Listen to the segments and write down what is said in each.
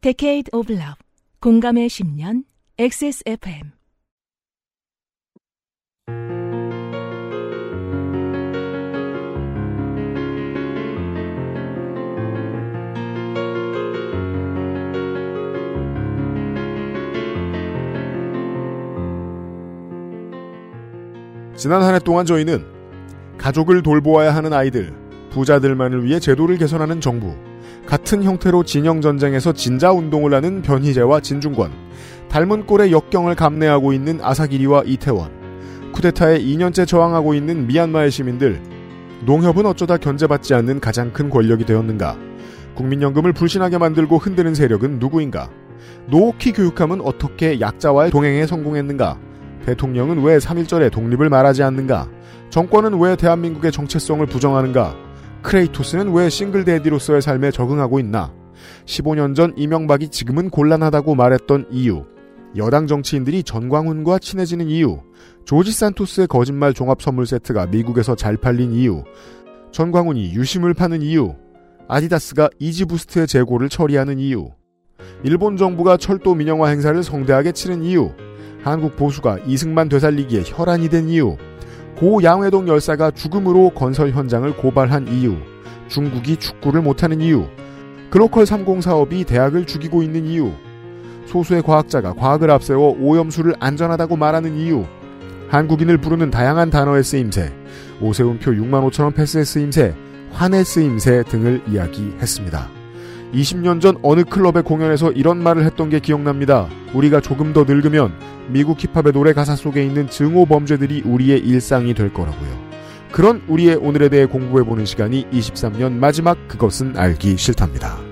Decade of Love. 공감의 10년 XSFM 지난 한 해 동안 저희는 가족을 돌보아야 하는 아이들, 부자들만을 위해 제도를 개선하는 정부, 같은 형태로 진영 전쟁에서 진자 운동을 하는 변희재와 진중권, 닮은 꼴의 역경을 감내하고 있는 아사기리와 이태원, 쿠데타에 2년째 저항하고 있는 미얀마의 시민들, 농협은 어쩌다 견제받지 않는 가장 큰 권력이 되었는가? 국민연금을 불신하게 만들고 흔드는 세력은 누구인가? 노키 교육함은 어떻게 약자와의 동행에 성공했는가? 대통령은 왜 3.1절에 독립을 말하지 않는가? 정권은 왜 대한민국의 정체성을 부정하는가? 크레이토스는 왜 싱글 데디로서의 삶에 적응하고 있나? 15년 전 이명박이 지금은 곤란하다고 말했던 이유. 여당 정치인들이 전광훈과 친해지는 이유. 조지 산토스의 거짓말 종합 선물 세트가 미국에서 잘 팔린 이유. 전광훈이 유심을 파는 이유. 아디다스가 이지부스트의 재고를 처리하는 이유. 일본 정부가 철도 민영화 행사를 성대하게 치른 이유. 한국 보수가 이승만 되살리기에 혈안이 된 이유. 고 양회동 열사가 죽음으로 건설 현장을 고발한 이유. 중국이 축구를 못하는 이유. 글로컬 30 사업이 대학을 죽이고 있는 이유. 소수의 과학자가 과학을 앞세워 오염수를 안전하다고 말하는 이유. 한국인을 부르는 다양한 단어의 쓰임새. 오세훈표 6만 5천원 패스의 쓰임새. 환의 쓰임새 등을 이야기했습니다. 20년 전 어느 클럽의 공연에서 이런 말을 했던 게 기억납니다. 우리가 조금 더 늙으면 미국 힙합의 노래 가사 속에 있는 증오 범죄들이 우리의 일상이 될 거라고요. 그런 우리의 오늘에 대해 공부해보는 시간이 23년 마지막 그것은 알기 싫답니다.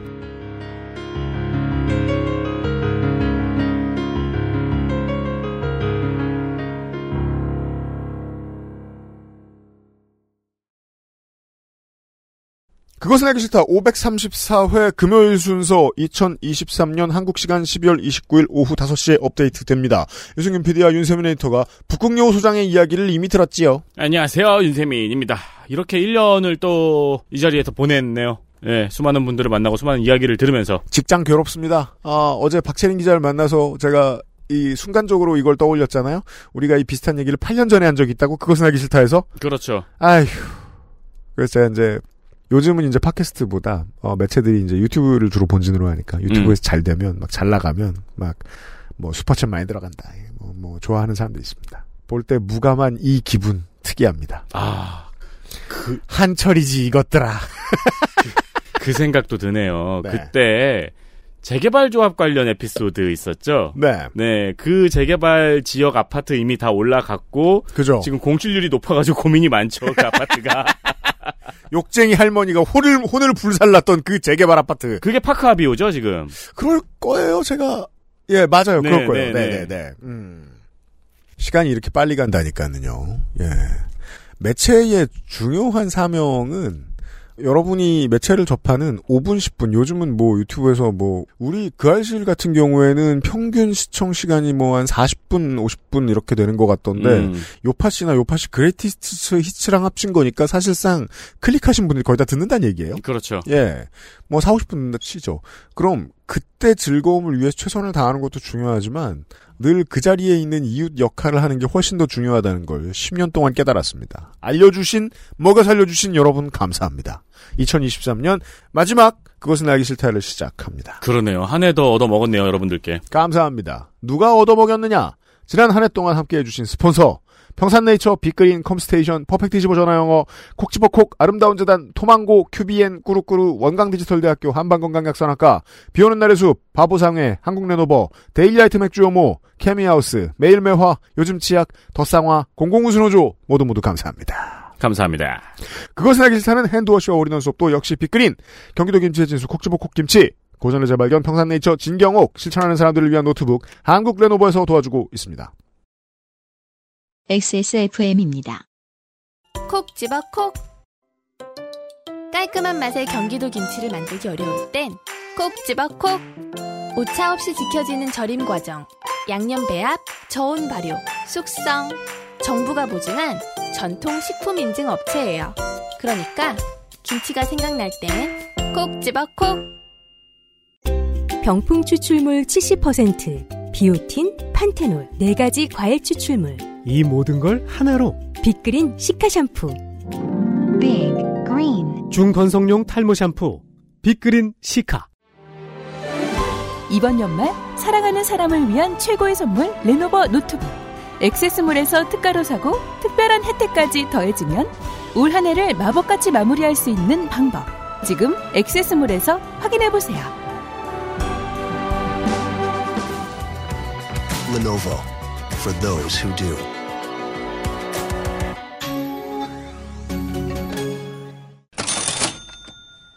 그것은 알기 싫다 534회 금요일 순서 2023년 한국 시간 12월 29일 오후 5시에 업데이트 됩니다. 유승균 PD와 윤세민 에디터가 북극여우 소장의 이야기를 이미 들었지요. 안녕하세요 윤세민입니다. 이렇게 1년을 또 이 자리에서 보냈네요. 예, 수많은 분들을 만나고 수많은 이야기를 들으면서 직장 괴롭습니다. 아, 어제 박채린 기자를 만나서 제가 이 순간적으로 이걸 떠올렸잖아요. 우리가 이 비슷한 얘기를 8년 전에 한 적이 있다고 그것은 알기 싫다 해서 그렇죠. 아휴. 그래서 제가 이제 요즘은 이제 팟캐스트보다 어, 매체들이 이제 유튜브를 주로 본진으로 하니까 유튜브에서 음. 잘 되면 막 잘 나가면 막 뭐 슈퍼챗 많이 들어간다. 뭐, 뭐 좋아하는 사람도 있습니다. 볼 때 무감한 이 기분 특이합니다. 아, 한철이지 이것들아. 그 생각도 드네요. 네. 그때 재개발 조합 관련 에피소드 있었죠. 네, 네, 그 재개발 지역 아파트 이미 다 올라갔고 그죠. 지금 공실률이 높아가지고 고민이 많죠. 그 아파트가. 욕쟁이 할머니가 혼을 혼을 불살랐던 그 재개발 아파트. 그게 파크아비오죠 지금. 그럴 거예요, 제가. 예, 맞아요. 네, 그럴 거예요. 네, 네, 네, 네. 네. 음. 시간이 이렇게 빨리 간다니까는요. 예. 매체의 중요한 사명은 여러분이 매체를 접하는 5분, 10분, 요즘은 뭐 유튜브에서 뭐, 우리 그알싫 같은 경우에는 평균 시청 시간이 뭐 한 40분, 50분 이렇게 되는 것 같던데, 음, 요팟시나 요팟시 Greatest Hits랑 합친 거니까 사실상 클릭하신 분들이 거의 다 듣는다는 얘기예요. 그렇죠. 예. 뭐 4, 50분 듣는다 치죠. 그럼 그때 즐거움을 위해서 최선을 다하는 것도 중요하지만 늘 그 자리에 있는 이웃 역할을 하는 게 훨씬 더 중요하다는 걸 10년 동안 깨달았습니다. 알려주신, 먹여 살려주신 여러분 감사합니다. 2023년 마지막 그것은 알기 싫다를 시작합니다. 그러네요. 한 해 더 얻어 먹었네요, 여러분들께. 감사합니다. 누가 얻어먹였느냐? 지난 한 해 동안 함께 해주신 스폰서 평산네이처, 빅그린, 컴스테이션, 퍼펙트 25 전화영어, 콕지버콕, 아름다운 재단, 토망고, 큐비엔, 꾸루꾸루, 원광디지털대학교, 한방건강약선학과, 비오는 날의 숲, 바보상회, 한국레노버, 데일리아이트 맥주효모, 케미하우스, 매일매화, 요즘 치약, 더쌍화, 공공운수노조 모두 모두 감사합니다. 감사합니다. 그것은 알기 싫다는 핸드워시와 all-in-one soap도 역시 빅그린, 경기도 김치의 진수 콕지버콕 김치, 고전의 재발견 평산네이처 진경옥, 실천하는 사람들을 위한 노트북, 한국 레노버에서 도와주고 있습니다. XSFM입니다. 콕 집어 콕. 깔끔한 맛의 경기도 김치를 만들기 어려울 땐 콕 집어 콕. 오차 없이 지켜지는 절임 과정 양념 배합, 저온 발효, 숙성. 정부가 보증한 전통 식품 인증 업체예요. 그러니까 김치가 생각날 땐 콕 집어 콕. 병풍 추출물 70%, 비오틴, 판테놀 4가지 과일 추출물. 이 모든 걸 하나로 빅그린 시카 샴푸. Big Green. 중건성용 탈모 샴푸 빅그린 시카 이번 연말 사랑하는 사람을 위한 최고의 선물 레노버 노트북. 액세스몰에서 특가로 사고 특별한 혜택까지 더해지면 올 한 해를 마법같이 마무리할 수 있는 방법. 지금 액세스몰에서 확인해 보세요. Lenovo for those who do.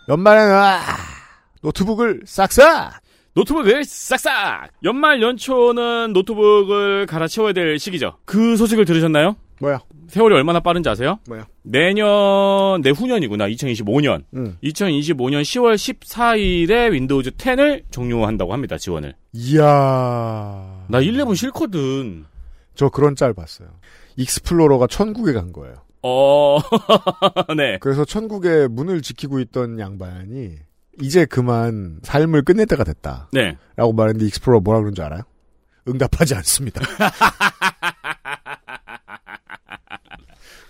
연말에는 아, 노트북을 싹싹 노트북을 싹싹! 연말 연초는 노트북을 갈아치워야 될 시기죠. 그 소식을 들으셨나요? 뭐야? 세월이 얼마나 빠른지 아세요? 뭐야? 내년, 내후년이구나. 2025년. 음. 2025년 10월 14일에 Windows 10을 종료한다고 합니다, 지원을. 이야. 나 11 싫거든. 저 그런 짤 봤어요. Explorer가 천국에 간 거예요. 어, 네. 그래서 천국의 문을 지키고 있던 양반이 이제 그만 삶을 끝낼 때가 됐다. 네. 라고 말했는데 Explorer 뭐라 그런 줄 알아요? 응답하지 않습니다.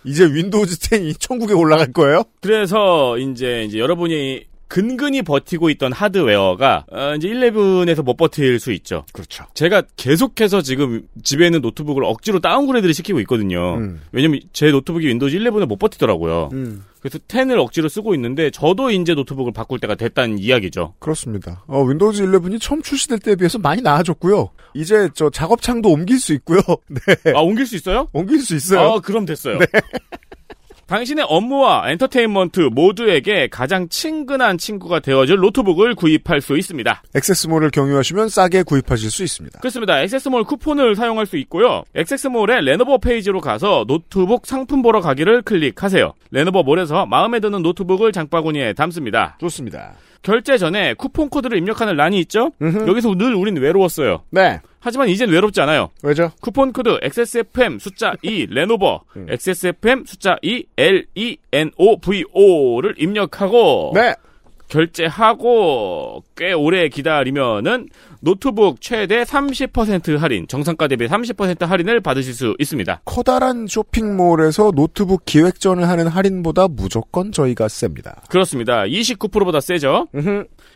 이제 Windows 10이 천국에 올라갈 거예요? 그래서 이제 이제 여러분이 근근히 버티고 있던 하드웨어가 어, 이제 11에서 못 버틸 수 있죠. 그렇죠. 제가 계속해서 지금 집에 있는 노트북을 억지로 downgrade를 시키고 있거든요. 음. 왜냐면 제 노트북이 Windows 11을 못 버티더라고요. 음. 그래서 10을 억지로 쓰고 있는데 저도 이제 노트북을 바꿀 때가 됐다는 이야기죠. 그렇습니다. 어, Windows 11이 처음 출시될 때에 비해서 많이 나아졌고요. 이제 저 작업창도 옮길 수 있고요. 네. 아 옮길 수 있어요? 옮길 수 있어요. 아 그럼 됐어요. 당신의 업무와 엔터테인먼트 모두에게 가장 친근한 친구가 되어줄 노트북을 구입할 수 있습니다. XS몰을 경유하시면 싸게 구입하실 수 있습니다. 그렇습니다. XS몰 쿠폰을 사용할 수 있고요. XS몰의 Lenovo 페이지로 가서 노트북 상품 보러 가기를 클릭하세요. 레노버 몰에서 마음에 드는 노트북을 장바구니에 담습니다. 좋습니다. 결제 전에 쿠폰 코드를 입력하는 란이 있죠? 음흠. 여기서 늘 우린 외로웠어요. 네. 하지만 이젠 외롭지 않아요. 왜죠? 쿠폰 코드 XSFM 숫자 2 레노버 음. XSFM 숫자 2 LENOVO를 입력하고 네. 결제하고 꽤 오래 기다리면은 노트북 최대 30% 할인, 정상가 대비 30% 할인을 받으실 수 있습니다. 커다란 쇼핑몰에서 노트북 기획전을 하는 할인보다 무조건 저희가 셉니다. 그렇습니다. 29%보다 세죠.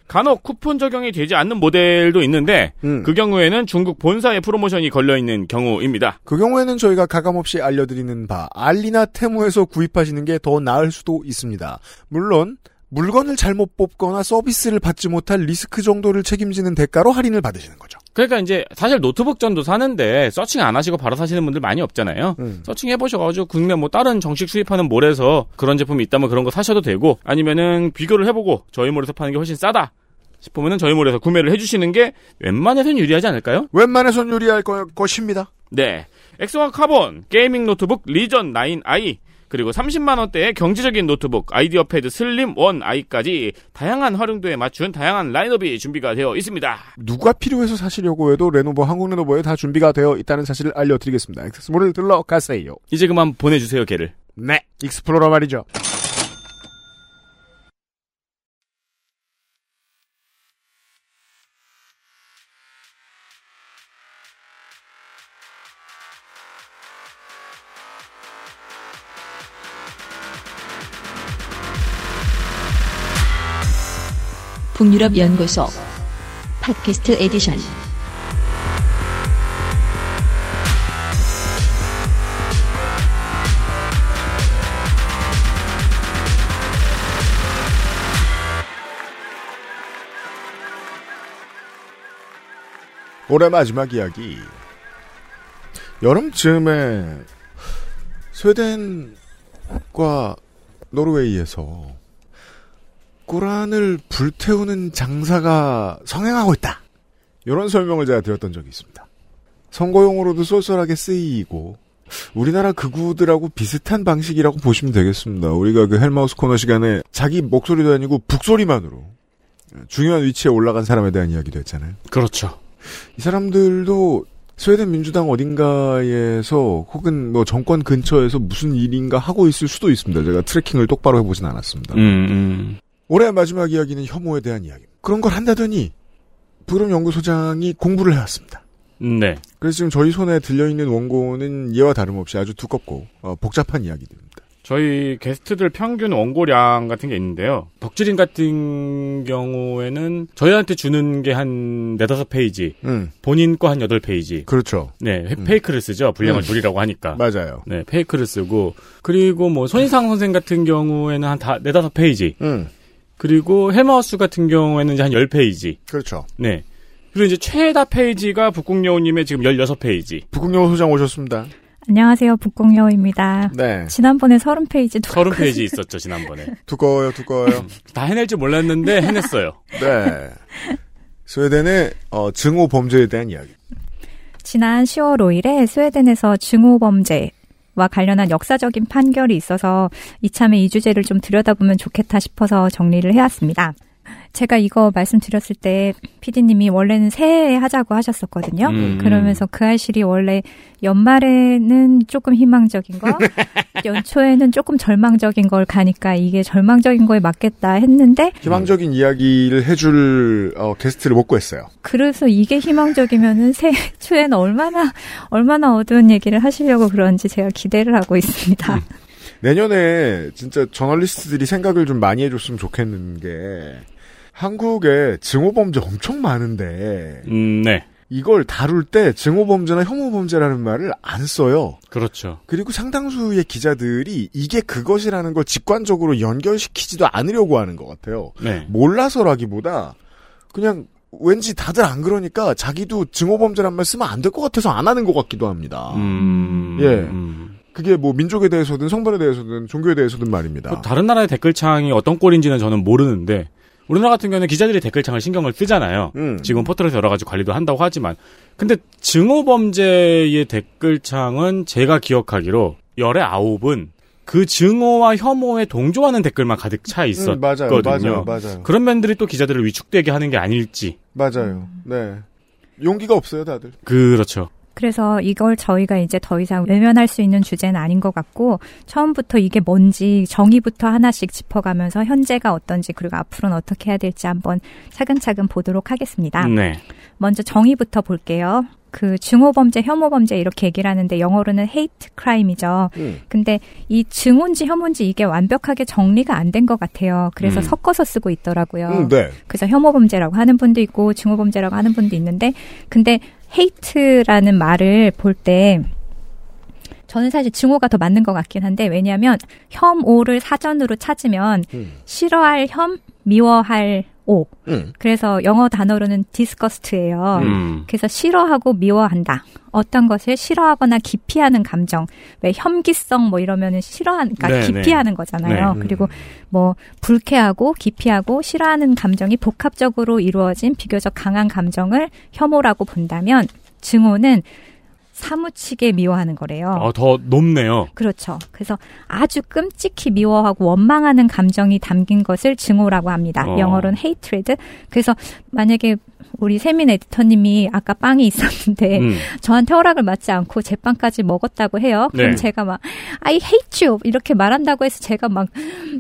간혹 쿠폰 적용이 되지 않는 모델도 있는데 음. 그 경우에는 중국 본사의 프로모션이 걸려 있는 경우입니다. 그 경우에는 저희가 가감없이 알려드리는 바 알리나 테무에서 구입하시는 게 더 나을 수도 있습니다. 물론 물건을 잘못 뽑거나 서비스를 받지 못할 리스크 정도를 책임지는 대가로 할인을 받으시는 거죠. 그러니까 이제 사실 노트북 전도 사는데 searching 안 하시고 바로 사시는 분들 많이 없잖아요. 음. searching 해보셔가지고 국내 뭐 다른 정식 수입하는 몰에서 그런 제품이 있다면 그런 거 사셔도 되고 아니면은 비교를 해보고 저희 몰에서 파는 게 훨씬 싸다 싶으면은 저희 몰에서 구매를 해주시는 게 웬만해서는 유리하지 않을까요? 웬만해선 유리할 거, 것입니다. 네. X1 Carbon gaming 노트북 Legion 9i 그리고 30만 원대의 경제적인 노트북 IdeaPad Slim 1i까지 다양한 활용도에 맞춘 다양한 라인업이 준비가 되어 있습니다. 누가 필요해서 사시려고 해도 레노버 한국 Lenovo에 다 준비가 되어 있다는 사실을 알려드리겠습니다. XS몰을 들러 가세요. 이제 그만 보내주세요, 걔를. 네. Explorer 말이죠. 북유럽 연구소 팟캐스트 에디션 올해 마지막 이야기. 여름쯤에 스웨덴과 노르웨이에서 꾸란을 불태우는 장사가 성행하고 있다. 이런 설명을 제가 드렸던 적이 있습니다. 선거용으로도 쏠쏠하게 쓰이고 우리나라 극우들하고 비슷한 방식이라고 보시면 되겠습니다. 우리가 그 헬마우스 코너 시간에 자기 목소리도 아니고 북소리만으로 중요한 위치에 올라간 사람에 대한 이야기도 했잖아요. 그렇죠. 이 사람들도 스웨덴 민주당 어딘가에서 혹은 뭐 정권 근처에서 무슨 일인가 하고 있을 수도 있습니다. 제가 트래킹을 똑바로 해보진 않았습니다. 음, 음. 올해 마지막 이야기는 혐오에 대한 이야기. 그런 걸 한다더니 북유럽연구소장이 공부를 해왔습니다. 네. 그래서 지금 저희 손에 들려있는 원고는 이와 다름없이 아주 두껍고 어, 복잡한 이야기들입니다. 저희 게스트들 평균 원고량 같은 게 있는데요. 덕질인 같은 경우에는 저희한테 주는 게 한 네다섯 페이지, 음, 본인 거 한 여덟 페이지. 그렇죠. 네, fake를 쓰죠. 분량을 음. 줄이라고 하니까. 맞아요. 네, fake를 쓰고 그리고 뭐 손희상 선생 같은 경우에는 한 다 네다섯 페이지. 음, 그리고 헬마우스 같은 경우에는 이제 한열 페이지. 그렇죠. 네. 그리고 이제 최다 페이지가 북극여우님의 지금 16페이지. 북유럽연구소장 오셨습니다. 안녕하세요. 북극여우입니다. 네. 지난번에 30페이지 30페이지 있었죠, 지난번에. 두꺼워요, 두꺼워요. 다 해낼 줄 몰랐는데 해냈어요. 네. 스웨덴의 어, 증오 범죄에 대한 이야기. 지난 10월 5일에 스웨덴에서 증오 범죄 와 관련한 역사적인 판결이 있어서 이참에 이 주제를 좀 들여다보면 좋겠다 싶어서 정리를 해왔습니다. 제가 이거 말씀드렸을 때 PD님이 원래는 새해에 하자고 하셨었거든요. 음. 그러면서 그 알실이 원래 연말에는 조금 희망적인 거, 연초에는 조금 절망적인 걸 가니까 이게 절망적인 거에 맞겠다 했는데 희망적인 이야기를 해줄 어, 게스트를 못 구했어요. 그래서 이게 희망적이면은 새해 초에는 얼마나 얼마나 어두운 얘기를 하시려고 그런지 제가 기대를 하고 있습니다. 내년에 진짜 저널리스트들이 생각을 좀 많이 해줬으면 좋겠는 게 한국에 증오범죄 엄청 많은데 음, 네. 이걸 다룰 때 증오범죄나 혐오범죄라는 말을 안 써요. 그렇죠. 그리고 상당수의 기자들이 이게 그것이라는 걸 직관적으로 연결시키지도 않으려고 하는 것 같아요. 네. 몰라서라기보다 그냥 왠지 다들 안 그러니까 자기도 증오범죄란 말 쓰면 안 될 것 같아서 안 하는 것 같기도 합니다. 음. 예. 음. 그게 뭐 민족에 대해서든 성별에 대해서든 종교에 대해서든 말입니다. 뭐 다른 나라의 댓글창이 어떤 꼴인지는 저는 모르는데 우리나라 같은 경우는 기자들이 댓글창을 신경을 쓰잖아요. 음. 지금 포털에서 여러 가지 관리도 한다고 하지만 근데 증오 범죄의 댓글창은 제가 기억하기로 열의 아홉은 그 증오와 혐오에 동조하는 댓글만 가득 차 음, 맞아요, 있었거든요. 맞아요, 맞아요. 그런 면들이 또 기자들을 위축되게 하는 게 아닐지. 맞아요. 네. 용기가 없어요, 다들. 그렇죠. 그래서 이걸 저희가 이제 더 이상 외면할 수 있는 주제는 아닌 것 같고 처음부터 이게 뭔지 정의부터 하나씩 짚어가면서 현재가 어떤지 그리고 앞으로는 어떻게 해야 될지 한번 차근차근 보도록 하겠습니다. 네. 먼저 정의부터 볼게요. 그 증오범죄, 혐오범죄 이렇게 얘기를 하는데 영어로는 hate crime이죠. 음. 근데 이 증오인지 혐오인지 이게 완벽하게 정리가 안 된 것 같아요. 그래서 음. 섞어서 쓰고 있더라고요. 음, 네. 그래서 혐오범죄라고 하는 분도 있고 증오범죄라고 하는 분도 있는데 근데 헤이트라는 말을 볼 때 저는 사실 증오가 더 맞는 것 같긴 한데 왜냐하면 혐오를 사전으로 찾으면 음. 싫어할 혐, 미워할 오. 음. 그래서 영어 단어로는 disgust예요. 음. 그래서 싫어하고 미워한다. 어떤 것을 싫어하거나 기피하는 감정. 왜 혐기성 뭐 이러면은 싫어하는, 그러니까 네, 기피하는 거잖아요. 네. 그리고 뭐 불쾌하고 기피하고 싫어하는 감정이 복합적으로 이루어진 비교적 강한 감정을 혐오라고 본다면 증오는 사무치게 미워하는 거래요. 어, 더 높네요. 그렇죠. 그래서 아주 끔찍히 미워하고 원망하는 감정이 담긴 것을 증오라고 합니다. 어. 영어로는 hatred. 그래서 만약에 우리 세민 에디터님이 아까 빵이 있었는데 음. 저한테 허락을 받지 않고 제 빵까지 먹었다고 해요. 그럼 네. 제가 막 I hate you 이렇게 말한다고 해서 제가 막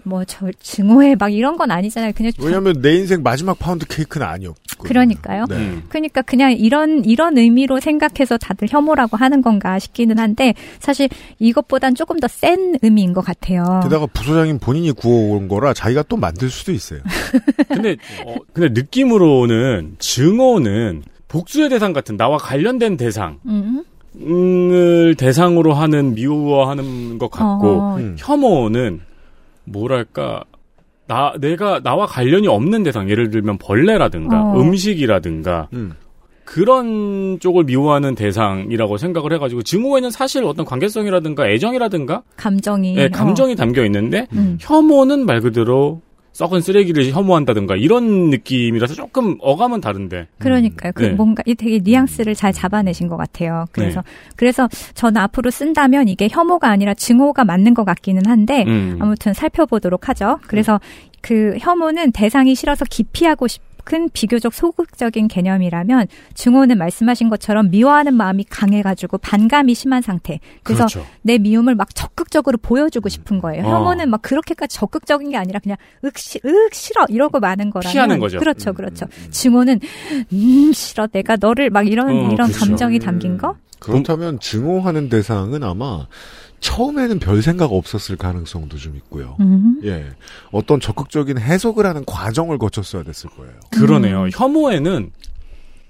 뭐 저 증오해 막 이런 건 아니잖아요. 그냥 왜냐면 내 인생 마지막 파운드 케이크는 아니었고. 그러니까요. 네. 음. 그러니까 그냥 이런 이런 의미로 생각해서 다들 혐오라고 하는 건가 싶기는 한데 사실 이것보단 조금 더 센 의미인 것 같아요. 게다가 부소장님 본인이 구워온 거라 자기가 또 만들 수도 있어요. 근데 어, 근데 느낌으로는 증오는 복수의 대상 같은 나와 관련된 대상을 음. 대상으로 하는 미워하는 것 같고 어, 음. 혐오는 뭐랄까 나 내가 나와 관련이 없는 대상 예를 들면 벌레라든가 어. 음식이라든가 음. 그런 쪽을 미워하는 대상이라고 생각을 해가지고 증오에는 사실 어떤 관계성이라든가 애정이라든가 감정이 예, 감정이 담겨 있는데 음. 혐오는 말 그대로 썩은 쓰레기를 혐오한다든가 이런 느낌이라서 조금 어감은 다른데 그러니까요. 그 네. 뭔가 이 되게 뉘앙스를 잘 잡아내신 것 같아요. 그래서 네. 그래서 저는 앞으로 쓴다면 이게 혐오가 아니라 증오가 맞는 것 같기는 한데 음. 아무튼 살펴보도록 하죠. 그래서 그 혐오는 대상이 싫어서 기피하고 싶 큰 비교적 소극적인 개념이라면 증오는 말씀하신 것처럼 미워하는 마음이 강해가지고 반감이 심한 상태. 그래서 그렇죠. 내 미움을 막 적극적으로 보여주고 싶은 거예요. 어. 혐오는 막 그렇게까지 적극적인 게 아니라 그냥 윽, 시, 윽 싫어 이러고 마는 거라면 피하는 거죠. 그렇죠, 그렇죠. 증오는 음 싫어 내가 너를 막 이런 어, 이런 그렇죠. 감정이 담긴 거. 그렇다면 증오하는 대상은 아마 처음에는 별 생각 없었을 가능성도 좀 있고요. 음. 예. 어떤 적극적인 해석을 하는 과정을 거쳤어야 됐을 거예요. 그러네요. 혐오에는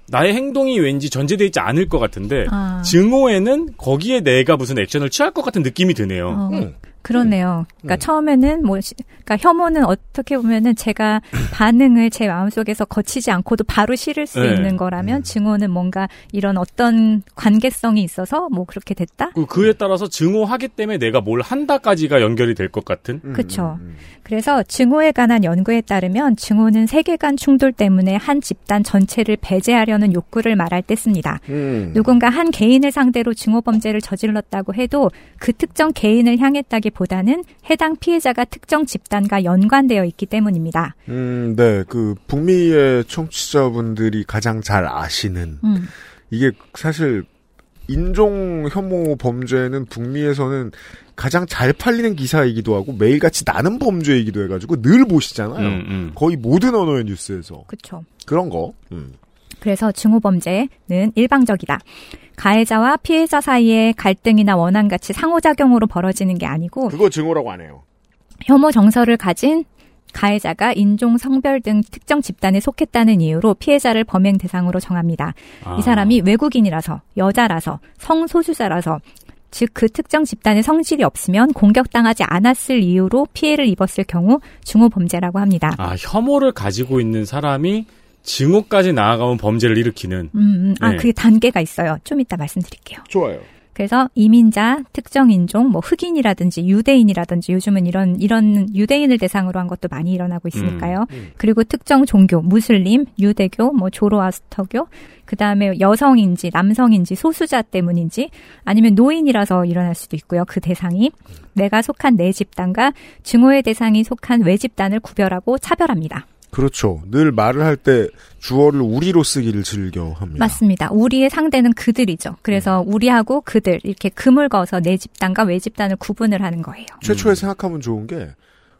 나의 행동이 왠지 전제되어 있지 않을 것 같은데 아. 증오에는 거기에 내가 무슨 액션을 취할 것 같은 느낌이 드네요. 어, 음. 그러네요. 그러니까 음. 처음에는 뭐, 시- 그러니까 혐오는 어떻게 보면은 제가 반응을 제 마음속에서 거치지 않고도 바로 실을 수 네. 있는 거라면 증오는 뭔가 이런 어떤 관계성이 있어서 뭐 그렇게 됐다? 그- 그에 따라서 증오하기 때문에 내가 뭘 한다까지가 연결이 될 것 같은. 음. 음, 음. 그래서 증오에 관한 연구에 따르면 증오는 세계관 충돌 때문에 한 집단 전체를 배제하려는 욕구를 말할 때 씁니다. 음. 누군가 한 개인을 상대로 증오 범죄를 저질렀다고 해도 그 특정 개인을 향했다기 보다는 해당 피해자가 특정 집단과 연관되어 있기 때문입니다. 음, 네. 그 북미의 청취자분들이 가장 잘 아시는 음. 이게 사실 인종 혐오 범죄는 북미에서는 가장 잘 팔리는 기사이기도 하고 매일같이 나는 범죄이기도 해가지고 늘 보시잖아요. 음, 음. 거의 모든 언어의 뉴스에서 그렇죠. 그런 거. 음. 그래서 증오 범죄는 일방적이다. 가해자와 피해자 사이에 갈등이나 원한 같이 상호작용으로 벌어지는 게 아니고 그거 증오라고 안 해요. 혐오 정서를 가진 가해자가 인종, 성별 등 특정 집단에 속했다는 이유로 피해자를 범행 대상으로 정합니다. 아. 이 사람이 외국인이라서, 여자라서, 성소수자라서, 즉 그 특정 집단의 성질이 없으면 공격당하지 않았을 이유로 피해를 입었을 경우 중호 범죄라고 합니다. 아, 혐오를 가지고 있는 사람이 증오까지 나아가면 범죄를 일으키는. 음, 음. 아, 네. 그게 단계가 있어요. 좀 이따 말씀드릴게요. 좋아요. 그래서 이민자, 특정 인종, 뭐 흑인이라든지 유대인이라든지 요즘은 이런 이런 유대인을 대상으로 한 것도 많이 일어나고 있으니까요. 음, 음. 그리고 특정 종교, 무슬림, 유대교, 뭐 조로아스터교, 그다음에 여성인지 남성인지 소수자 때문인지 아니면 노인이라서 일어날 수도 있고요. 그 대상이 내가 속한 내 집단과 증오의 대상이 속한 외 집단을 구별하고 차별합니다. 그렇죠. 늘 말을 할 때 주어를 우리로 쓰기를 즐겨 합니다. 맞습니다. 우리의 상대는 그들이죠. 그래서 우리하고 그들 이렇게 금을 그어서 내 집단과 외 집단을 구분을 하는 거예요. 최초에 생각하면 좋은 게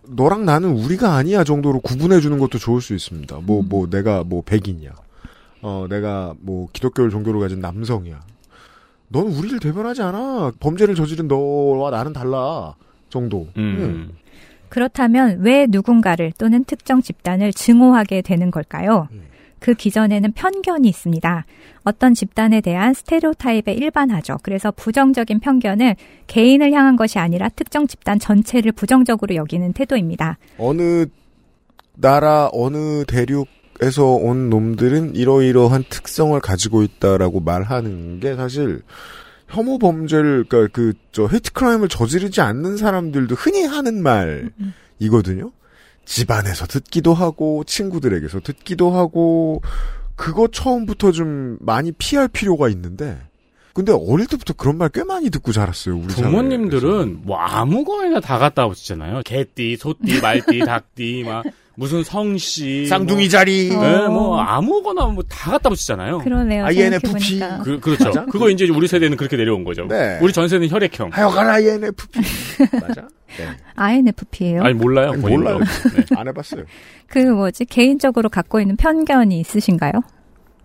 너랑 나는 우리가 아니야 정도로 구분해 주는 것도 좋을 수 있습니다. 뭐 음. 뭐 내가 뭐 백인이야. 어 내가 뭐 기독교를 종교로 가진 남성이야. 넌 우리를 대변하지 않아. 범죄를 저지른 너와 나는 달라. 정도. 음. 그렇다면 왜 누군가를 또는 특정 집단을 증오하게 되는 걸까요? 음. 그 기전에는 편견이 있습니다. 어떤 집단에 대한 스테레오타입에 일반하죠. 그래서 부정적인 편견은 개인을 향한 것이 아니라 특정 집단 전체를 부정적으로 여기는 태도입니다. 어느 나라 어느 대륙에서 온 놈들은 이러이러한 특성을 가지고 있다라고 말하는 게 사실 혐오 범죄를 그러니까 그 저 헤이트 크라임을 저지르지 않는 사람들도 흔히 하는 말이거든요. 집안에서 듣기도 하고 친구들에게서 듣기도 하고 그거 처음부터 좀 많이 피할 필요가 있는데 근데 어릴 때부터 그런 말 꽤 많이 듣고 자랐어요. 우리 사회에서. 부모님들은 뭐 아무거나 다 갖다 붙이잖아요. 개띠, 소띠, 말띠, 닭띠, 막 무슨 성씨, 쌍둥이 뭐, 자리 네, 뭐 아무거나 뭐 다 갖다 붙이잖아요. 그러네요. INFP. 생각해보니까. 그, 그렇죠. 그거 이제 우리 세대는 그렇게 내려온 거죠. 네. 우리 전 세대는 혈액형. 하여간 INFP 맞아? 네. INFP예요. 아니 몰라요. 아니. 몰라요. 네. 안 해봤어요. 그 뭐지 개인적으로 갖고 있는 편견이 있으신가요?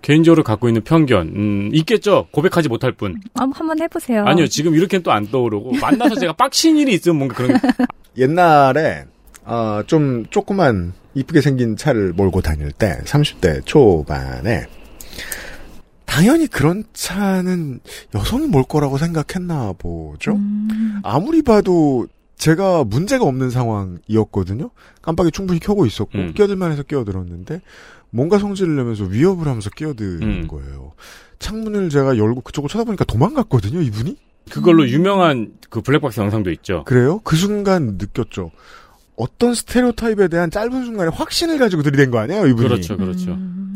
개인적으로 갖고 있는 편견 음, 있겠죠. 고백하지 못할 뿐. 한- 한번 해보세요. 아니요. 지금 이렇게는 또 안 떠오르고 만나서 제가 빡친 일이 있으면 뭔가 그런 옛날에 아, 좀 조그만 이쁘게 생긴 차를 몰고 다닐 때 30대 초반에 당연히 그런 차는 여성이 몰 거라고 생각했나 보죠. 음, 아무리 봐도 제가 문제가 없는 상황이었거든요. 깜빡이 충분히 켜고 있었고 음. 끼어들만 해서 끼어들었는데 뭔가 성질을 내면서 위협을 하면서 끼어드는 음. 거예요. 창문을 제가 열고 그쪽을 쳐다보니까 도망갔거든요, 이분이. 그걸로 유명한 그 블랙박스 영상도 있죠. 그래요? 그 순간 느꼈죠. 어떤 스테레오타입에 대한 짧은 순간에 확신을 가지고 들이댄 거 아니에요, 이분이? 그렇죠, 그렇죠. 음,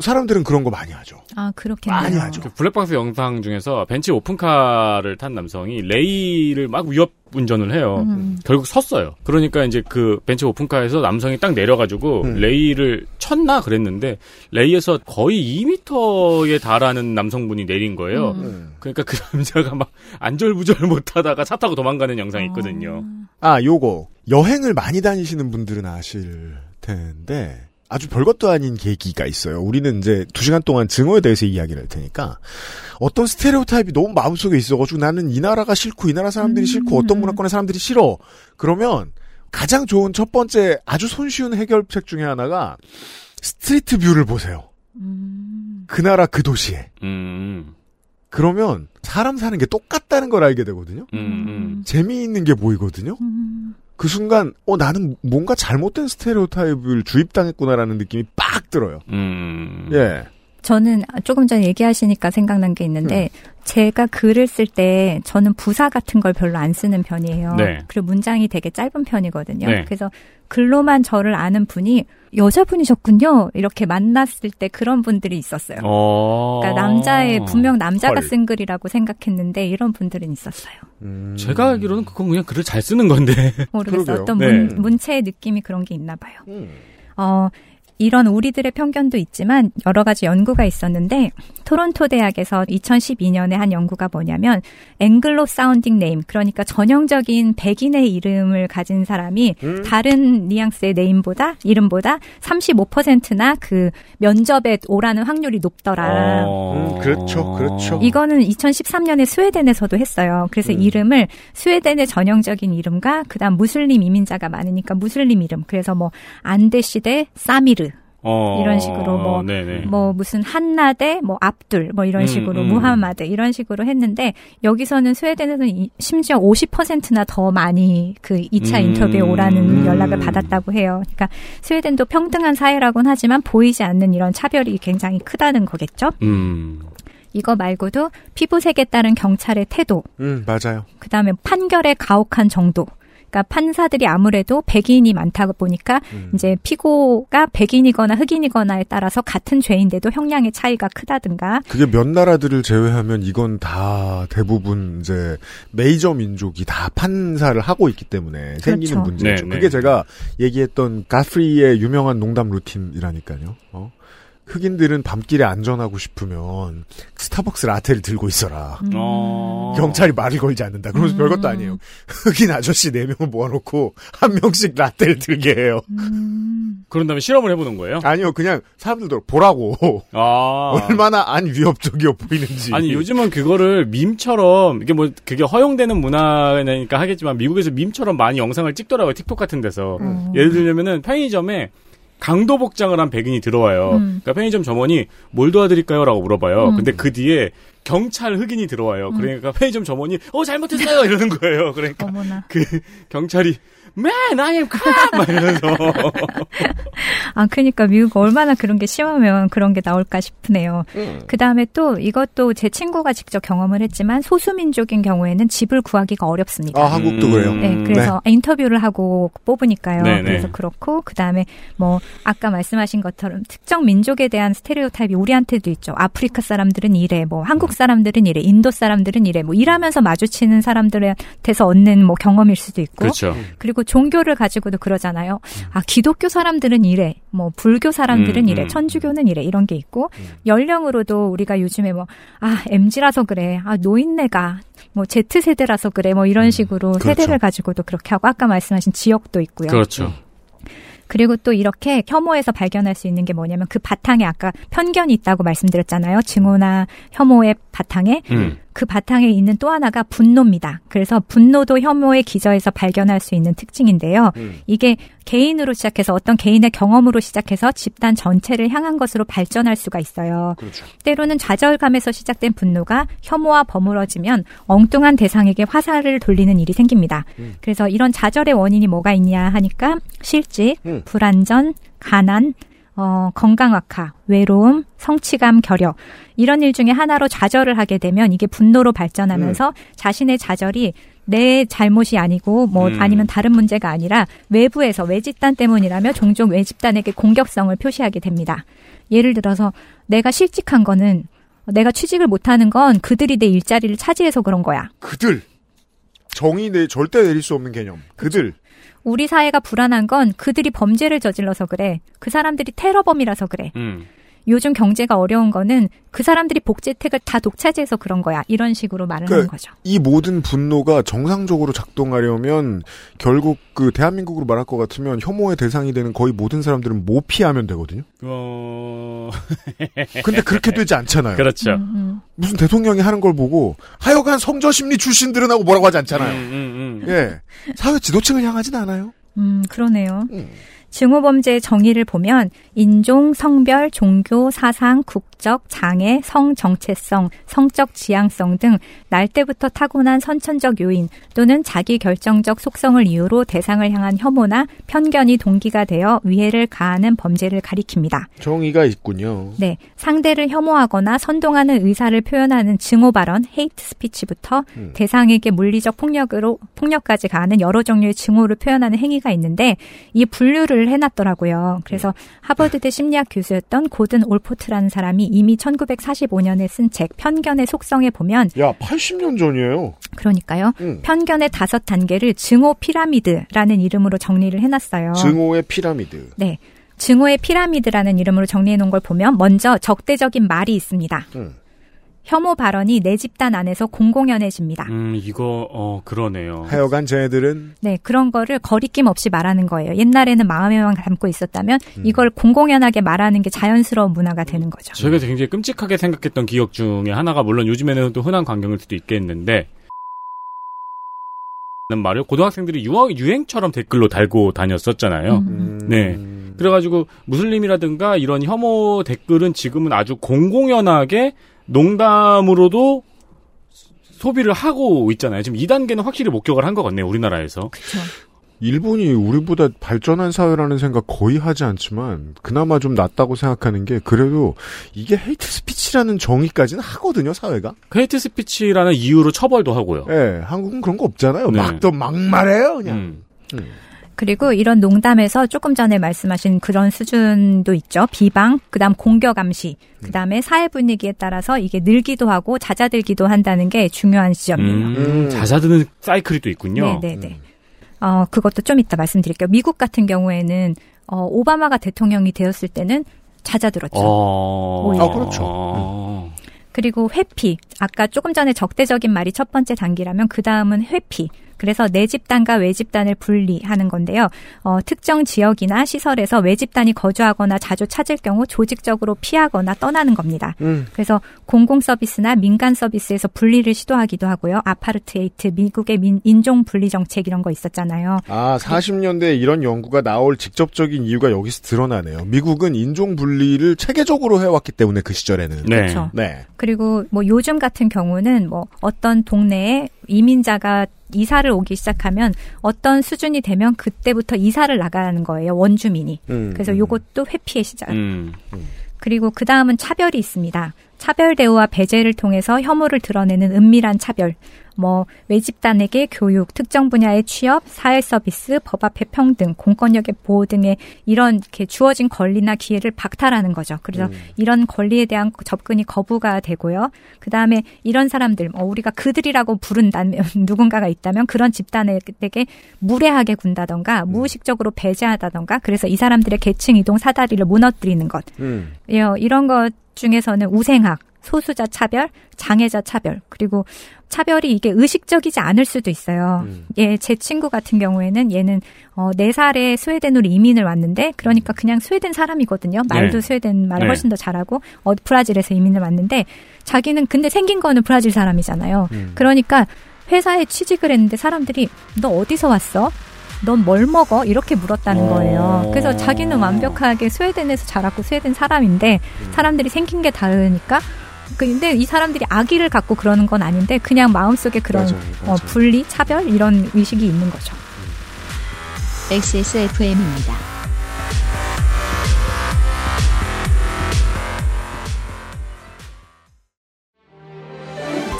사람들은 그런 거 많이 하죠. 아, 그렇겠네요. 많이 하죠. 그 블랙박스 영상 중에서 벤츠 오픈카를 탄 남성이 레이를 막 위협 운전을 해요. 음. 결국 섰어요. 그러니까 이제 그 벤츠 오픈카에서 남성이 딱 내려가지고 음. 레이를 쳤나 그랬는데 레이에서 거의 2m에 달하는 남성분이 내린 거예요. 음. 그러니까 그 남자가 막 안절부절 못하다가 차 타고 도망가는 영상이 있거든요. 아, 요거. 여행을 많이 다니시는 분들은 아실 텐데, 아주 별것도 아닌 계기가 있어요. 우리는 이제 두 시간 동안 증오에 대해서 이야기를 할 테니까, 어떤 스테레오타입이 너무 마음속에 있어가지고 나는 이 나라가 싫고, 이 나라 사람들이 싫고, 어떤 문화권의 사람들이 싫어. 그러면, 가장 좋은 첫 번째 아주 손쉬운 해결책 중에 하나가, street view를 보세요. 그 나라 그 도시에. 음, 그러면, 사람 사는 게 똑같다는 걸 알게 되거든요. 음, 음. 재미있는 게 보이거든요. 그 순간 어 나는 뭔가 잘못된 스테레오타입을 주입당했구나라는 느낌이 빡 들어요. 음. 예. 저는 조금 전에 얘기하시니까 생각난 게 있는데 제가 글을 쓸 때 저는 부사 같은 걸 별로 안 쓰는 편이에요. 네. 그리고 문장이 되게 짧은 편이거든요. 네. 그래서 글로만 저를 아는 분이 여자분이셨군요. 이렇게 만났을 때 그런 분들이 있었어요. 어. 그러니까 남자의 분명 남자가 헐. 쓴 글이라고 생각했는데 이런 분들은 있었어요. 제가 알기로는 그건 그냥 글을 잘 쓰는 건데. 모르겠어요. 어떤 네. 문, 문체의 느낌이 그런 게 있나 봐요. 어, 이런 우리들의 편견도 있지만 여러 가지 연구가 있었는데 토론토 대학에서 2012년에 한 연구가 뭐냐면 Anglo sounding name 그러니까 전형적인 백인의 이름을 가진 사람이 음. 다른 뉘앙스의 name보다 이름보다 35%나 그 면접에 오라는 확률이 높더라. 어. 음, 그렇죠, 그렇죠. 이거는 2013년에 스웨덴에서도 했어요. 그래서 음. 이름을 스웨덴의 전형적인 이름과 그다음 무슬림 이민자가 많으니까 무슬림 이름. 그래서 뭐 안데 시 대 사미르 어. 이런 식으로 뭐, 네네. 뭐 무슨 한나 대 뭐 압둘 뭐 이런 음, 식으로 음. 무하마드 이런 식으로 했는데 여기서는 스웨덴에서는 이- 심지어 50%나 더 많이 그 2차 음. 인터뷰에 오라는 음. 연락을 받았다고 해요. 그러니까 스웨덴도 평등한 사회라고는 하지만 보이지 않는 이런 차별이 굉장히 크다는 거겠죠. 음. 이거 말고도 피부색에 따른 경찰의 태도, 음, 맞아요. 그 다음에 판결의 가혹한 정도. 그러니까 판사들이 아무래도 백인이 많다 보니까 음. 이제 피고가 백인이거나 흑인이거나에 따라서 같은 죄인데도 형량의 차이가 크다든가 그게 몇 나라들을 제외하면 이건 다 대부분 이제 메이저 민족이 다 판사를 하고 있기 때문에 생기는 그렇죠. 문제죠. 네, 네. 그게 제가 얘기했던 가프리의 유명한 농담 루틴이라니까요. 어? 흑인들은 밤길에 안전하고 싶으면 스타벅스 라테를 들고 있어라. 음. 어. 경찰이 말을 걸지 않는다. 그러면서 별것도 아니에요. 흑인 아저씨 네명을 모아놓고 한 명씩 라떼를 들게 해요. 그런 다음에 실험을 해보는 거예요? 아니요, 그냥 사람들도 보라고. 아. 얼마나 안 위협적이어 보이는지. 아니 요즘은 그거를 밈처럼 이게 뭐 그게 허용되는 문화니까 하겠지만 미국에서 밈처럼 많이 영상을 찍더라고요 틱톡 같은 데서 음. 예를 들면은 편의점에 강도 복장을 한 백인이 들어와요. 음. 그러니까 편의점 점원이 뭘 도와드릴까요?라고 물어봐요. 음. 근데 그 뒤에 경찰 흑인이 들어와요. 그러니까 편의점 점원이 어 잘못했어요 이러는 거예요. 그러니까 어머나. 그 경찰이 Man, I am cop! 막 이러면서 아, 그러니까 미국 얼마나 그런 게 심하면 그런 게 나올까 싶으네요. 그 다음에 또 이것도 제 친구가 직접 경험을 했지만 소수민족인 경우에는 집을 구하기가 어렵습니다. 아, 한국도 음. 그래요. 네, 그래서 인터뷰를 하고 뽑으니까요. 네네. 그래서 그렇고 그 다음에 뭐 아까 말씀하신 것처럼 특정 민족에 대한 스테레오타입이 우리한테도 있죠. 아프리카 사람들은 이래, 뭐 한국 사람들은 이래, 인도 사람들은 이래, 뭐 일하면서 마주치는 사람들한테서 얻는 뭐 경험일 수도 있고, 그렇죠. 그리고 종교를 가지고도 그러잖아요. 아 기독교 사람들은 이래, 뭐 불교 사람들은 음, 이래, 음. 천주교는 이래 이런 게 있고 연령으로도 우리가 요즘에 뭐 아 mg라서 그래, 아 노인네가 뭐 Z 세대라서 그래, 뭐 이런 식으로 그렇죠. 세대를 가지고도 그렇게 하고 아까 말씀하신 지역도 있고요. 그렇죠. 그리고 또 이렇게 혐오에서 발견할 수 있는 게 뭐냐면 그 바탕에 아까 편견이 있다고 말씀드렸잖아요. 증오나 혐오의 바탕에 음. 그 바탕에 있는 또 하나가 분노입니다. 그래서 분노도 혐오의 기저에서 발견할 수 있는 특징인데요. 이게 개인으로 시작해서 어떤 개인의 경험으로 시작해서 집단 전체를 향한 것으로 발전할 수가 있어요. 그렇죠. 때로는 좌절감에서 시작된 분노가 혐오와 버무러지면 엉뚱한 대상에게 화살을 돌리는 일이 생깁니다. 그래서 이런 좌절의 원인이 뭐가 있냐 하니까 실직, 음. 불안전, 가난, 어, 건강 악화, 외로움, 성취감, 결여 이런 일 중에 하나로 좌절을 하게 되면 이게 분노로 발전하면서 자신의 좌절이 내 잘못이 아니고 뭐 음. 아니면 다른 문제가 아니라 외부에서 외집단 때문이라며 종종 외집단에게 공격성을 표시하게 됩니다. 예를 들어서 내가 실직한 거는 내가 취직을 못하는 건 그들이 내 일자리를 차지해서 그런 거야. 그들 정의 내 절대 내릴 수 없는 개념. 그들 우리 사회가 불안한 건 그들이 범죄를 저질러서 그래. 그 사람들이 테러범이라서 그래. 음. 요즘 경제가 어려운 거는 그 사람들이 복지 혜택을 다 독차지해서 그런 거야. 이런 식으로 말을 그- 하는 거죠. 이 모든 분노가 정상적으로 작동하려면 결국 그 대한민국으로 말할 것 같으면 혐오의 대상이 되는 거의 모든 사람들은 모피하면 되거든요. 어... 근데 그렇게 되지 않잖아요. 그렇죠. 음, 무슨 대통령이 하는 걸 보고 하여간 성저 심리 출신들은 하고 뭐라고 하지 않잖아요. 음, 음, 음. 예. 사회 지도층을 향하진 않아요. 음, 그러네요. 음. 증오범죄의 정의를 보면 인종, 성별, 종교, 사상, 국적, 장애, 성 정체성, 성적 지향성 등 날 때부터 타고난 선천적 요인 또는 자기 결정적 속성을 이유로 대상을 향한 혐오나 편견이 동기가 되어 위해를 가하는 범죄를 가리킵니다. 정의가 있군요. 네, 상대를 혐오하거나 선동하는 의사를 표현하는 증오 발언, hate speech부터 음. 대상에게 물리적 폭력으로 폭력까지 가하는 여러 종류의 증오를 표현하는 행위가 있는데 이 분류를 해놨더라고요. 그래서 하버드대 심리학 교수였던 고든 올포트라는 사람이 이미 1945년에 쓴 책 편견의 속성에 보면 야, 80년 전이에요. 그러니까요. 음. 편견의 다섯 단계를 증오 피라미드라는 이름으로 정리를 해놨어요. 증오의 피라미드. 네. 증오의 피라미드라는 이름으로 정리해 놓은 걸 보면 먼저 적대적인 말이 있습니다. 음. 혐오 발언이 내 집단 안에서 공공연해집니다. 음, 이거 어 그러네요. 하여간 쟤네들은 네, 그런 거를 거리낌 없이 말하는 거예요. 옛날에는 마음에만 담고 있었다면 음. 이걸 공공연하게 말하는 게 자연스러운 문화가 되는 거죠. 저희가 굉장히 끔찍하게 생각했던 기억 중에 하나가 물론 요즘에는 또 흔한 광경일 수도 있겠는데 는 말을 고등학생들이 유행, 유행처럼 댓글로 달고 다녔었잖아요. 음. 네. 그래가지고 무슬림이라든가 이런 혐오 댓글은 지금은 아주 공공연하게 농담으로도 소비를 하고 있잖아요. 지금 2단계는 확실히 목격을 한 것 같네요. 우리나라에서. 그렇죠. 일본이 우리보다 발전한 사회라는 생각 거의 하지 않지만 그나마 좀 낫다고 생각하는 게 그래도 이게 hate speech라는 정의까지는 하거든요 사회가. hate speech라는 이유로 처벌도 하고요. 예, 한국은 그런 거 없잖아요. 네. 막또 막말해요 그냥. 음. 음. 그리고 이런 농담에서 조금 전에 말씀하신 그런 수준도 있죠. 비방, 그다음 공격 암시, 그다음에 사회 분위기에 따라서 이게 늘기도 하고 잦아들기도 한다는 게 중요한 지점이에요. 음, 음. 잦아드는 사이클이 또 있군요. 네, 네, 네. 어, 그것도 좀 이따 말씀드릴게요. 미국 같은 경우에는 어, 오바마가 대통령이 되었을 때는 잦아들었죠. 어... 오히려. 아, 그렇죠. 어... 그리고 회피. 아까 조금 전에 적대적인 말이 첫 번째 단계라면 그 다음은 회피. 그래서 내 집단과 외집단을 분리하는 건데요. 어, 특정 지역이나 시설에서 외집단이 거주하거나 자주 찾을 경우 조직적으로 피하거나 떠나는 겁니다. 음. 그래서 공공 서비스나 민간 서비스에서 분리를 시도하기도 하고요. 아파르트헤이트, 미국의 민, 인종 분리 정책 이런 거 있었잖아요. 아, 40년대에 이런 연구가 나올 직접적인 이유가 여기서 드러나네요. 미국은 인종 분리를 체계적으로 해왔기 때문에 그 시절에는. 네. 그렇죠. 네. 그리고 뭐 요즘 같은 경우는 뭐 어떤 동네에 이민자가 이사를 오기 시작하면 어떤 수준이 되면 그때부터 이사를 나가는 거예요 원주민이. 음, 그래서 음. 요것도 회피의 시작. 음. 그리고 그 다음은 차별이 있습니다. 차별 대우와 배제를 통해서 혐오를 드러내는 은밀한 차별. 뭐 외집단에게 교육, 특정 분야의 취업, 사회 서비스, 법 앞의 평등, 공권력의 보호 등의 이런 이렇게 주어진 권리나 기회를 박탈하는 거죠. 그래서 음. 이런 권리에 대한 접근이 거부가 되고요. 그 다음에 이런 사람들, 어, 우리가 그들이라고 부른다면 누군가가 있다면 그런 집단에게 무례하게 군다던가 무의식적으로 배제하다던가 그래서 이 사람들의 계층 이동 사다리를 무너뜨리는 것. 음. 예, 이런 것 중에서는 우생학, 소수자 차별, 장애자 차별, 그리고 차별이 이게 의식적이지 않을 수도 있어요. 음. 예, 제 친구 같은 경우에는 얘는 어, 4살에 스웨덴으로 이민을 왔는데 그러니까 그냥 스웨덴 사람이거든요. 말도 네. 스웨덴 말을 네. 훨씬 더 잘하고 어, 브라질에서 이민을 왔는데 자기는 근데 생긴 거는 브라질 사람이잖아요. 음. 그러니까 회사에 취직을 했는데 사람들이 너 어디서 왔어? 넌 뭘 먹어? 이렇게 물었다는 거예요. 어. 그래서 자기는 완벽하게 스웨덴에서 자랐고 스웨덴 사람인데 사람들이 생긴 게 다르니까 근데 이 사람들이 악의를 갖고 그러는 건 아닌데 그냥 마음속에 그런 맞아요, 맞아요. 어, 분리, 차별 이런 의식이 있는 거죠. XSFM입니다.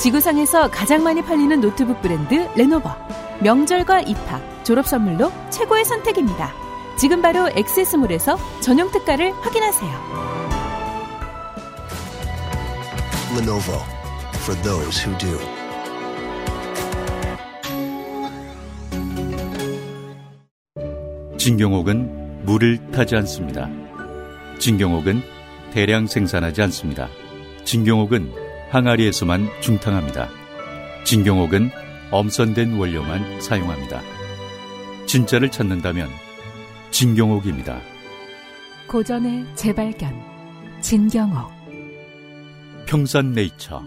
지구상에서 가장 많이 팔리는 노트북 브랜드 레노버. 명절과 입학, 졸업 선물로 최고의 선택입니다. 지금 바로 액세스몰에서 전용 특가를 확인하세요. Lenovo for those who do. 진경옥은 물을 타지 않습니다. 진경옥은 대량 생산하지 않습니다. 진경옥은 항아리에서만 중탕합니다. 진경옥은 엄선된 원료만 사용합니다. 진짜를 찾는다면 진경옥입니다. 고전의 재발견. 진경옥. 평산네이처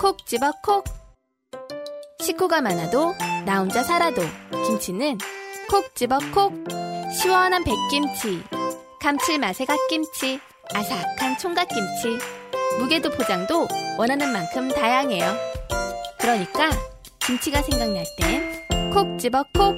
콕 집어 콕. 식구가 많아도 나 혼자 살아도 김치는 콕 집어 콕. 시원한 백김치, 감칠맛의 갓김치, 아삭한 총각김치. 무게도 포장도 원하는 만큼 다양해요. 그러니까 김치가 생각날 땐 콕 집어 콕.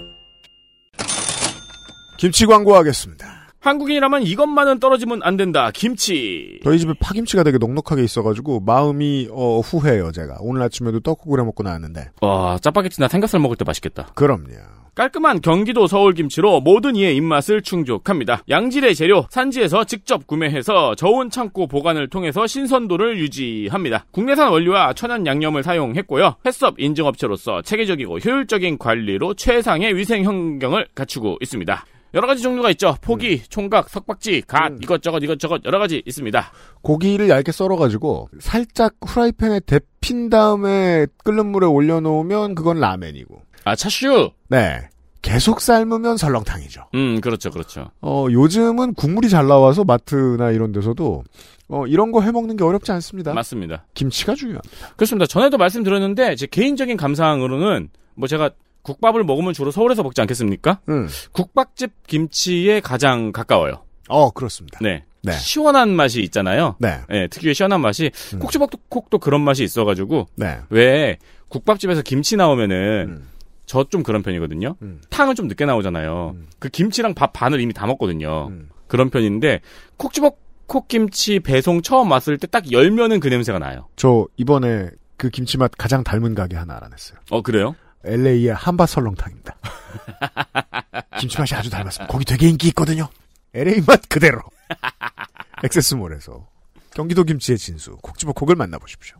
김치 광고하겠습니다. 한국인이라면 이것만은 떨어지면 안 된다. 김치. 저희 집에 파김치가 되게 넉넉하게 있어가지고 마음이 어, 후회해요 제가. 오늘 아침에도 떡국을 해먹고 나왔는데. 와, 짜파게티나 삼겹살 먹을 때 맛있겠다. 그럼요. 깔끔한 경기도 서울 김치로 모든 이의 입맛을 충족합니다. 양질의 재료, 산지에서 직접 구매해서 저온 창고 보관을 통해서 신선도를 유지합니다. 국내산 원료와 천연 양념을 사용했고요. 햇섭 인증업체로서 체계적이고 효율적인 관리로 최상의 위생 환경을 갖추고 있습니다. 여러 가지 종류가 있죠. 포기, 총각, 석박지, 갓, 이것저것 이것저것 여러 가지 있습니다. 고기를 얇게 썰어가지고 살짝 후라이팬에 데핀 다음에 끓는 물에 올려놓으면 그건 라멘이고. 아, 차슈! 네. 계속 삶으면 설렁탕이죠. 음, 그렇죠, 그렇죠. 어, 요즘은 국물이 잘 나와서 마트나 이런 데서도 어, 이런 거 해먹는 게 어렵지 않습니다. 맞습니다. 김치가 중요합니다. 그렇습니다. 전에도 말씀드렸는데 제 개인적인 감상으로는 뭐 제가 국밥을 먹으면 주로 서울에서 먹지 않겠습니까? 음. 국밥집 김치에 가장 가까워요. 어, 그렇습니다. 네. 네. 시원한 맛이 있잖아요. 네. 네, 특유의 시원한 맛이 콕지박도 콕도 그런 맛이 있어가지고 네. 왜 국밥집에서 김치 나오면은 음. 저 좀 그런 편이거든요. 탕은 좀 늦게 나오잖아요. 그 김치랑 밥 반을 이미 다 먹거든요. 음. 그런 편인데 콕지박 콕김치 배송 처음 왔을 때 딱 열면은 그 냄새가 나요. 저 이번에 그 김치 맛 가장 닮은 가게 하나 알아냈어요. 어 그래요? LA의 한밭 설렁탕입니다. 김치 맛이 아주 닮았습니다. 거기 되게 인기 있거든요. LA 맛 그대로. 액세스몰에서 경기도 김치의 진수 콕지버콕을 만나보십시오.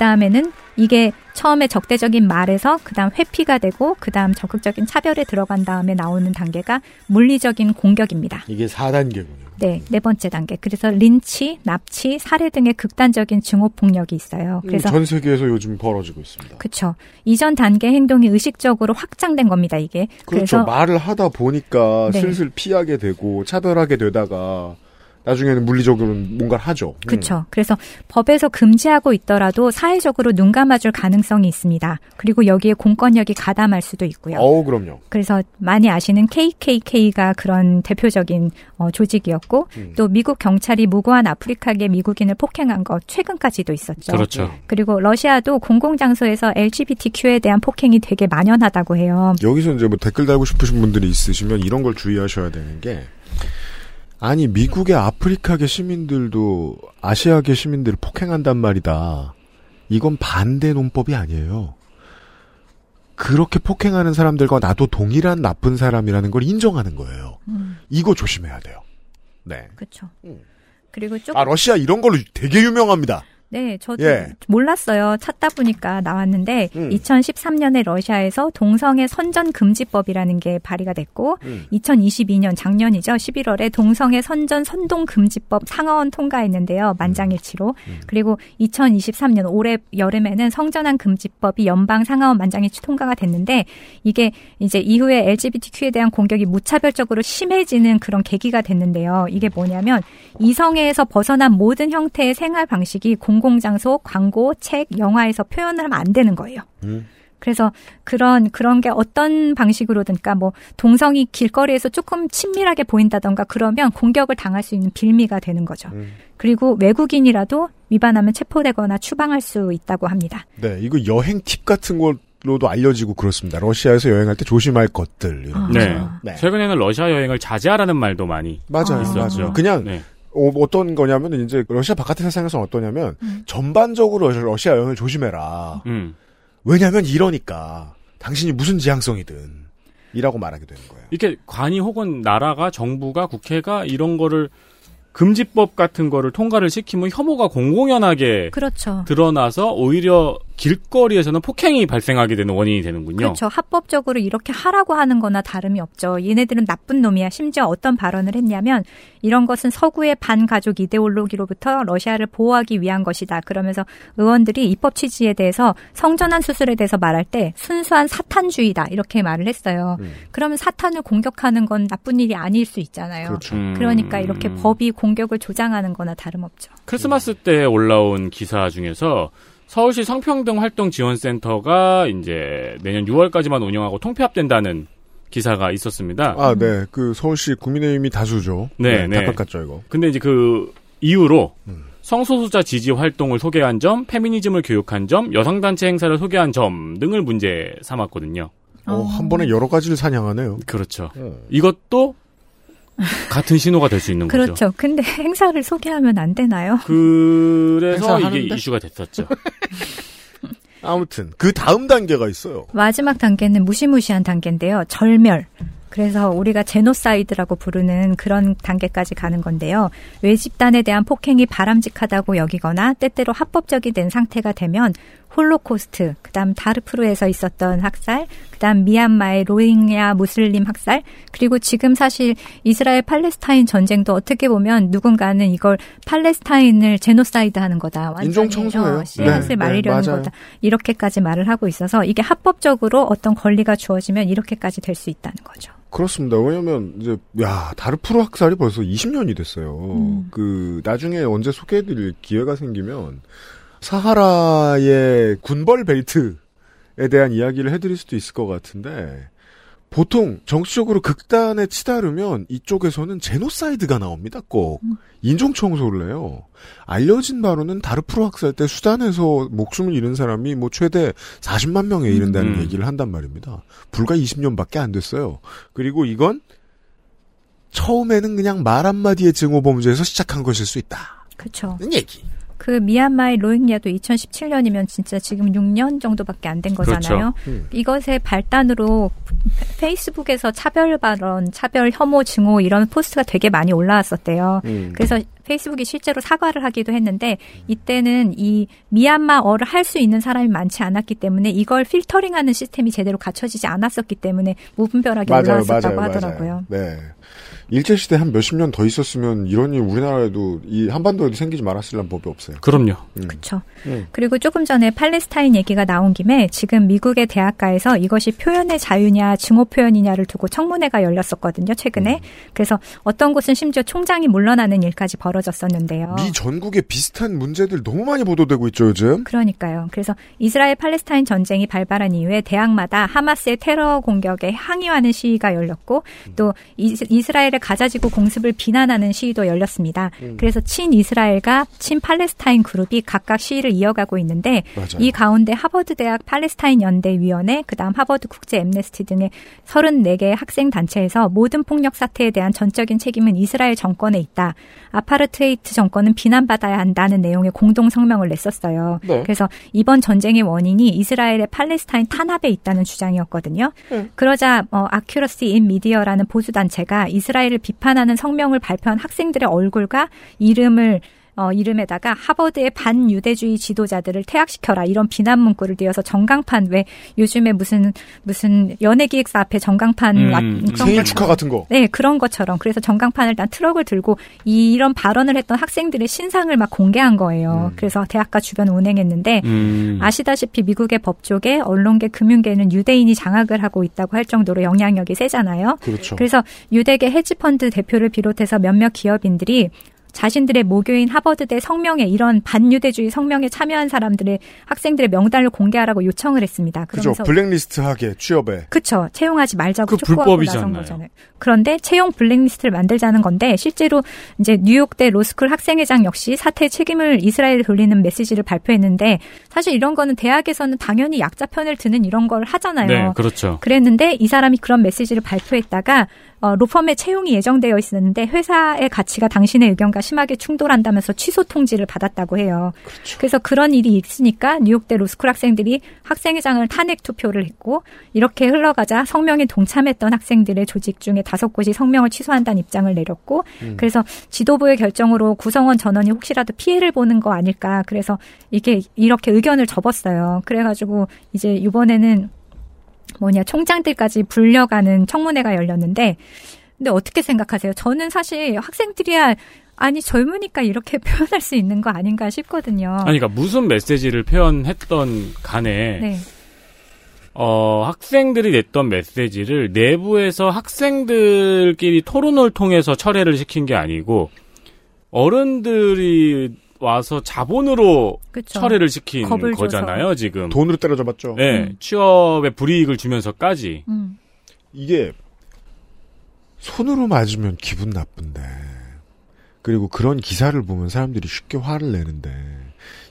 다음에는 이게 처음에 적대적인 말에서 그 다음 회피가 되고 그 다음 적극적인 차별에 들어간 다음에 나오는 단계가 물리적인 공격입니다. 이게 4단계군요. 네, 네 번째 단계. 그래서 린치, 납치, 살해 등의 극단적인 증오 폭력이 있어요. 그래서 전 세계에서 요즘 벌어지고 있습니다. 그쵸. 이전 단계 행동이 의식적으로 확장된 겁니다, 이게. 그렇죠. 래서 말을 하다 보니까 네. 슬슬 피하게 되고 차별하게 되다가 나중에는 물리적으로는 뭔가를 하죠. 음. 그렇죠. 그래서 법에서 금지하고 있더라도 사회적으로 눈 감아줄 가능성이 있습니다. 그리고 여기에 공권력이 가담할 수도 있고요. 어우, 그럼요. 그래서 많이 아시는 KKK가 그런 대표적인 어, 조직이었고 음. 또 미국 경찰이 무고한 아프리카계 미국인을 폭행한 것 최근까지도 있었죠. 그렇죠. 그리고 러시아도 공공 장소에서 LGBTQ에 대한 폭행이 되게 만연하다고 해요. 여기서 이제 뭐 댓글 달고 싶으신 분들이 있으시면 이런 걸 주의하셔야 되는 게 아니 미국의 아프리카계 시민들도 아시아계 시민들을 폭행한단 말이다. 이건 반대 논법이 아니에요. 그렇게 폭행하는 사람들과 나도 동일한 나쁜 사람이라는 걸 인정하는 거예요. 음, 이거 조심해야 돼요. 네. 그렇죠. 그리고 쭉아 러시아 이런 걸로 되게 유명합니다. 네, 저도 예. 몰랐어요. 찾다 보니까 나왔는데 음. 2013년에 러시아에서 동성애 선전 금지법이라는 게 발의가 됐고 음. 2022년 작년이죠. 11월에 동성애 선전 선동 금지법 상하원 통과했는데요. 만장일치로. 음. 그리고 2023년 올해 여름에는 성전환 금지법이 연방 상하원 만장일치 통과가 됐는데 이게 이제 이후에 LGBTQ에 대한 공격이 무차별적으로 심해지는 그런 계기가 됐는데요. 이게 뭐냐면 이성애에서 벗어난 모든 형태의 생활 방식이 공 공장소, 광고, 책, 영화에서 표현을 하면 안 되는 거예요. 음. 그래서 그런 그런 게 어떤 방식으로든 그러니까 뭐 동성이 길거리에서 조금 친밀하게 보인다던가 그러면 공격을 당할 수 있는 빌미가 되는 거죠. 음. 그리고 외국인이라도 위반하면 체포되거나 추방할 수 있다고 합니다. 네, 이거 여행 팁 같은 걸 로도 알려지고 그렇습니다. 러시아에서 여행할 때 조심할 것들. 이런 네. 거. 네. 최근에는 러시아 여행을 자제하라는 말도 많이 맞아요, 있었죠. 맞아요. 그냥 네. 어, 떤 거냐면 이제 러시아 바깥의 세상에서는 어떠냐면 음. 전반적으로 러시아 여행을 조심해라. 음. 왜냐하면 이러니까 당신이 무슨 지향성이든 이라고 말하게 되는 거예요. 이렇게 관이 혹은 나라가 정부가 국회가 이런 거를 금지법 같은 거를 통과를 시키면 혐오가 공공연하게 그렇죠. 드러나서 오히려 길거리에서는 폭행이 발생하게 되는 원인이 되는군요. 그렇죠. 합법적으로 이렇게 하라고 하는 거나 다름이 없죠. 얘네들은 나쁜 놈이야. 심지어 어떤 발언을 했냐면 이런 것은 서구의 반가족 이데올로기로부터 러시아를 보호하기 위한 것이다. 그러면서 의원들이 입법 취지에 대해서 성전환 수술에 대해서 말할 때 순수한 사탄주의다. 이렇게 말을 했어요. 음. 그러면 사탄을 공격하는 건 나쁜 일이 아닐 수 있잖아요. 그렇죠. 음. 그러니까 이렇게 법이 공격을 조장하는 거나 다름없죠. 크리스마스 때 올라온 기사 중에서 서울시 성평등 활동 지원센터가 이제 내년 6월까지만 운영하고 통폐합된다는 기사가 있었습니다. 아, 네. 그 서울시 국민의힘이 다수죠. 네, 네. 답답 같죠, 이거. 근데 이제 그 이후로 음. 성소수자 지지 활동을 소개한 점, 페미니즘을 교육한 점, 여성단체 행사를 소개한 점 등을 문제 삼았거든요. 어, 한 번에 여러 가지를 사냥하네요. 그렇죠. 어. 이것도 같은 신호가 될 수 있는 거죠. 그렇죠. 근데 행사를 소개하면 안 되나요? 그래서 이게 행사하는데? 이슈가 됐었죠. 아무튼 그 다음 단계가 있어요. 마지막 단계는 무시무시한 단계인데요. 절멸. 그래서 우리가 제노사이드라고 부르는 그런 단계까지 가는 건데요. 외집단에 대한 폭행이 바람직하다고 여기거나 때때로 합법적이 된 상태가 되면 홀로코스트, 그다음 다르푸르에서 있었던 학살, 그다음 미얀마의 로힝야 무슬림 학살, 그리고 지금 사실 이스라엘 팔레스타인 전쟁도 어떻게 보면 누군가는 이걸 팔레스타인을 제노사이드하는 거다. 인종 청소예요. 어, 씨앗을 네, 말리려는 네. 거다. 이렇게까지 말을 하고 있어서 이게 합법적으로 어떤 권리가 주어지면 이렇게까지 될 수 있다는 거죠. 그렇습니다. 왜냐면 이제 야 다르푸르 학살이 벌써 20년이 됐어요. 음. 그 나중에 언제 소개해드릴 기회가 생기면 사하라의 군벌 벨트에 대한 이야기를 해드릴 수도 있을 것 같은데 보통 정치적으로 극단에 치다르면 이쪽에서는 제노사이드가 나옵니다. 꼭 인종 청소를 해요. 알려진 바로는 다르푸르 학살 때 수단에서 목숨을 잃은 사람이 뭐 최대 40만 명에 이른다는 음. 얘기를 한단 말입니다. 불과 20년밖에 안 됐어요. 그리고 이건 처음에는 그냥 말 한마디의 증오 범죄에서 시작한 것일 수 있다. 그렇죠. 는 얘기. 그 미얀마의 로힝야도 2017년이면 진짜 지금 6년 정도밖에 안 된 거잖아요. 그렇죠. 음. 이것의 발단으로 페이스북에서 차별 발언, 차별 혐오 증오 이런 post가 되게 많이 올라왔었대요. 음. 그래서 페이스북이 실제로 사과를 하기도 했는데 이때는 이 미얀마어를 할 수 있는 사람이 많지 않았기 때문에 이걸 필터링하는 시스템이 제대로 갖춰지지 않았었기 때문에 무분별하게 맞아요, 올라왔었다고 맞아요, 하더라고요. 맞아요. 네. 일제시대 한 몇십 년 더 있었으면 이런 일 우리나라에도 이 한반도에도 생기지 말았을란 법이 없어요. 그럼요. 음. 그렇죠. 음. 그리고 조금 전에 팔레스타인 얘기가 나온 김에 지금 미국의 대학가에서 이것이 표현의 자유냐 증오 표현이냐를 두고 청문회가 열렸었거든요. 최근에. 음. 그래서 어떤 곳은 심지어 총장이 물러나는 일까지 벌어졌었는데요. 미 전국에 비슷한 문제들 너무 많이 보도되고 있죠, 요즘. 그러니까요. 그래서 이스라엘 팔레스타인 전쟁이 발발한 이후에 대학마다 하마스의 테러 공격에 항의하는 시위가 열렸고 또 이스- 이스라엘의 가자지구 공습을 비난하는 시위도 열렸습니다. 음. 그래서 친 이스라엘과 친 팔레스타인 그룹이 각각 시위를 이어가고 있는데 맞아요. 이 가운데 하버드 대학 팔레스타인 연대 위원회, 그다음 하버드 국제 엠네스티 등의 34개 학생 단체에서 모든 폭력 사태에 대한 전적인 책임은 이스라엘 정권에 있다. 아파르트헤이트 정권은 비난받아야 한다는 내용의 공동 성명을 냈었어요. 네. 그래서 이번 전쟁의 원인이 이스라엘의 팔레스타인 탄압에 있다는 주장이었거든요. 그러자 어, 아큐러시 인 미디어라는 보수 단체가 이스라엘을 비판하는 성명을 발표한 학생들의 얼굴과 이름을 어, 이름에다가 하버드의 반유대주의 지도자들을 퇴학시켜라 이런 비난 문구를 띄어서 전광판 왜 요즘에 무슨 무슨 연예기획사 앞에 전광판 음, 와- 음. 그런 생일 것처럼 축하 같은 거. 네, 그런 것처럼. 그래서 전광판을 단 트럭을 들고 이런 발언을 했던 학생들의 신상을 막 공개한 거예요. 음. 그래서 대학가 주변 운행했는데 음. 아시다시피 미국의 법조계, 언론계, 금융계는 유대인이 장악을 하고 있다고 할 정도로 영향력이 세잖아요. 그렇죠. 그래서 유대계 헤지펀드 대표를 비롯해서 몇몇 기업인들이 자신들의 모교인 하버드대 성명에 이런 반유대주의 성명에 참여한 사람들의 학생들의 명단을 공개하라고 요청을 했습니다. 그죠. 그러면서 블랙리스트하게 취업에. 그쵸. 채용하지 말자고 그 촉구하고 불법이지 나선? 거잖아요. 그런데 채용 블랙리스트를 만들자는 건데 실제로 이제 뉴욕대 로스쿨 학생회장 역시 사태 책임을 이스라엘에 돌리는 메시지를 발표했는데 사실 이런 거는 대학에서는 당연히 약자 편을 드는 이런 걸 하잖아요. 네, 그렇죠. 그랬는데 이 사람이 그런 메시지를 발표했다가 어, 로펌에 채용이 예정되어 있었는데 회사의 가치가 당신의 의견과 심하게 충돌한다면서 취소 통지를 받았다고 해요. 그래서 그런 일이 있으니까 뉴욕대 로스쿨 학생들이 학생회장을 탄핵 투표를 했고 이렇게 흘러가자 성명에 동참했던 학생들의 조직 중에 다섯 곳이 성명을 취소한다는 입장을 내렸고 음. 그래서 지도부의 결정으로 구성원 전원이 혹시라도 피해를 보는 거 아닐까 그래서 이게 이렇게 의견을 접었어요. 그래가지고 이제 이번에는 뭐냐 총장들까지 불려가는 청문회가 열렸는데 근데 어떻게 생각하세요? 저는 사실 학생들이야 아니 젊으니까 이렇게 표현할 수 있는 거 아닌가 싶거든요. 아니, 그러니까 무슨 메시지를 표현했던 간에 네. 어, 학생들이 냈던 메시지를 내부에서 학생들끼리 토론을 통해서 철회를 시킨 게 아니고 어른들이 와서 자본으로 그쵸. 철회를 시킨 거잖아요, 줘서. 지금. 돈으로 때려잡았죠. 네, 음. 취업에 불이익을 주면서까지. 음. 이게 손으로 맞으면 기분 나쁜데 그리고 그런 기사를 보면 사람들이 쉽게 화를 내는데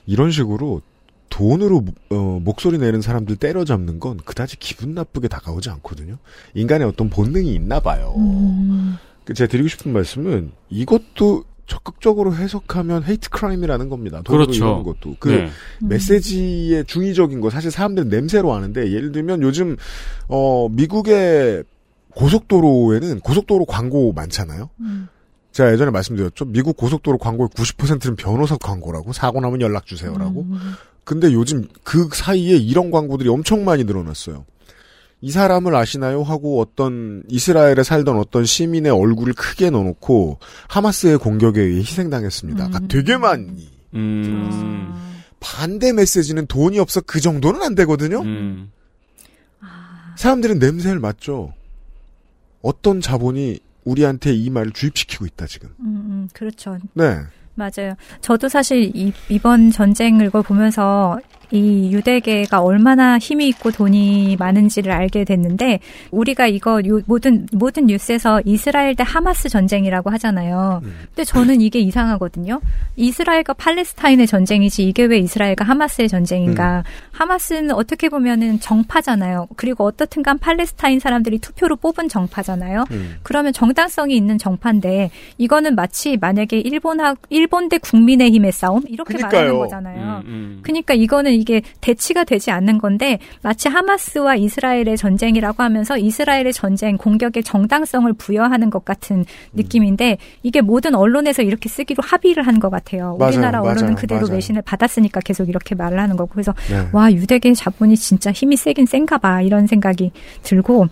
이런 식으로 돈으로 어, 목소리 내는 사람들 때려잡는 건 그다지 기분 나쁘게 다가오지 않거든요. 인간의 어떤 본능이 있나 봐요. 음. 그 제가 드리고 싶은 말씀은 이것도 적극적으로 해석하면 헤이트 크라임이라는 겁니다. 돈으로 그렇죠. 이러는 것도 그 네. 메시지의 중의적인 거 사실 사람들은 냄새로 아는데 예를 들면 요즘 어 미국의 고속도로에는 고속도로 광고 많잖아요. 음. 제가 예전에 말씀드렸죠. 미국 고속도로 광고의 90%는 변호사 광고라고 사고 나면 연락 주세요라고. 음. 근데 요즘 그 사이에 이런 광고들이 엄청 많이 늘어났어요. 이 사람을 아시나요? 하고 어떤 이스라엘에 살던 어떤 시민의 얼굴을 크게 넣어놓고 하마스의 공격에 의해 희생당했습니다. 가 되게 많이. 음. 반대 메시지는 돈이 없어 그 정도는 안 되거든요. 음. 사람들은 냄새를 맡죠. 어떤 자본이 우리한테 이 말을 주입시키고 있다 지금. 음, 음, 그렇죠. 네. 맞아요. 저도 사실 이, 이번 전쟁을 걸 보면서 이 유대계가 얼마나 힘이 있고 돈이 많은지를 알게 됐는데 우리가 이거 요- 모든 모든 뉴스에서 이스라엘 대 하마스 전쟁이라고 하잖아요. 근데 저는 이게 이상하거든요. 이스라엘과 팔레스타인의 전쟁이지 이게 왜 이스라엘과 하마스의 전쟁인가? 하마스는 어떻게 보면은 정파잖아요. 그리고 어떻든간 팔레스타인 사람들이 투표로 뽑은 정파잖아요. 그러면 정당성이 있는 정파인데 이거는 마치 만약에 일본하 일본 대 국민의힘의 싸움 이렇게 말하는 그러니까요. 거잖아요. 음, 음. 그러니까 이거는 이게 대치가 되지 않는 건데 마치 하마스와 이스라엘의 전쟁이라고 하면서 이스라엘의 전쟁 공격의 정당성을 부여하는 것 같은 느낌인데 이게 모든 언론에서 이렇게 쓰기로 합의를 한 것 같아요. 맞아요, 우리나라 언론은 맞아요, 그대로 맞아요. 외신을 받았으니까 계속 이렇게 말을 하는 거고 그래서 네. 와 유대계 자본이 진짜 힘이 세긴 센가 봐 이런 생각이 들고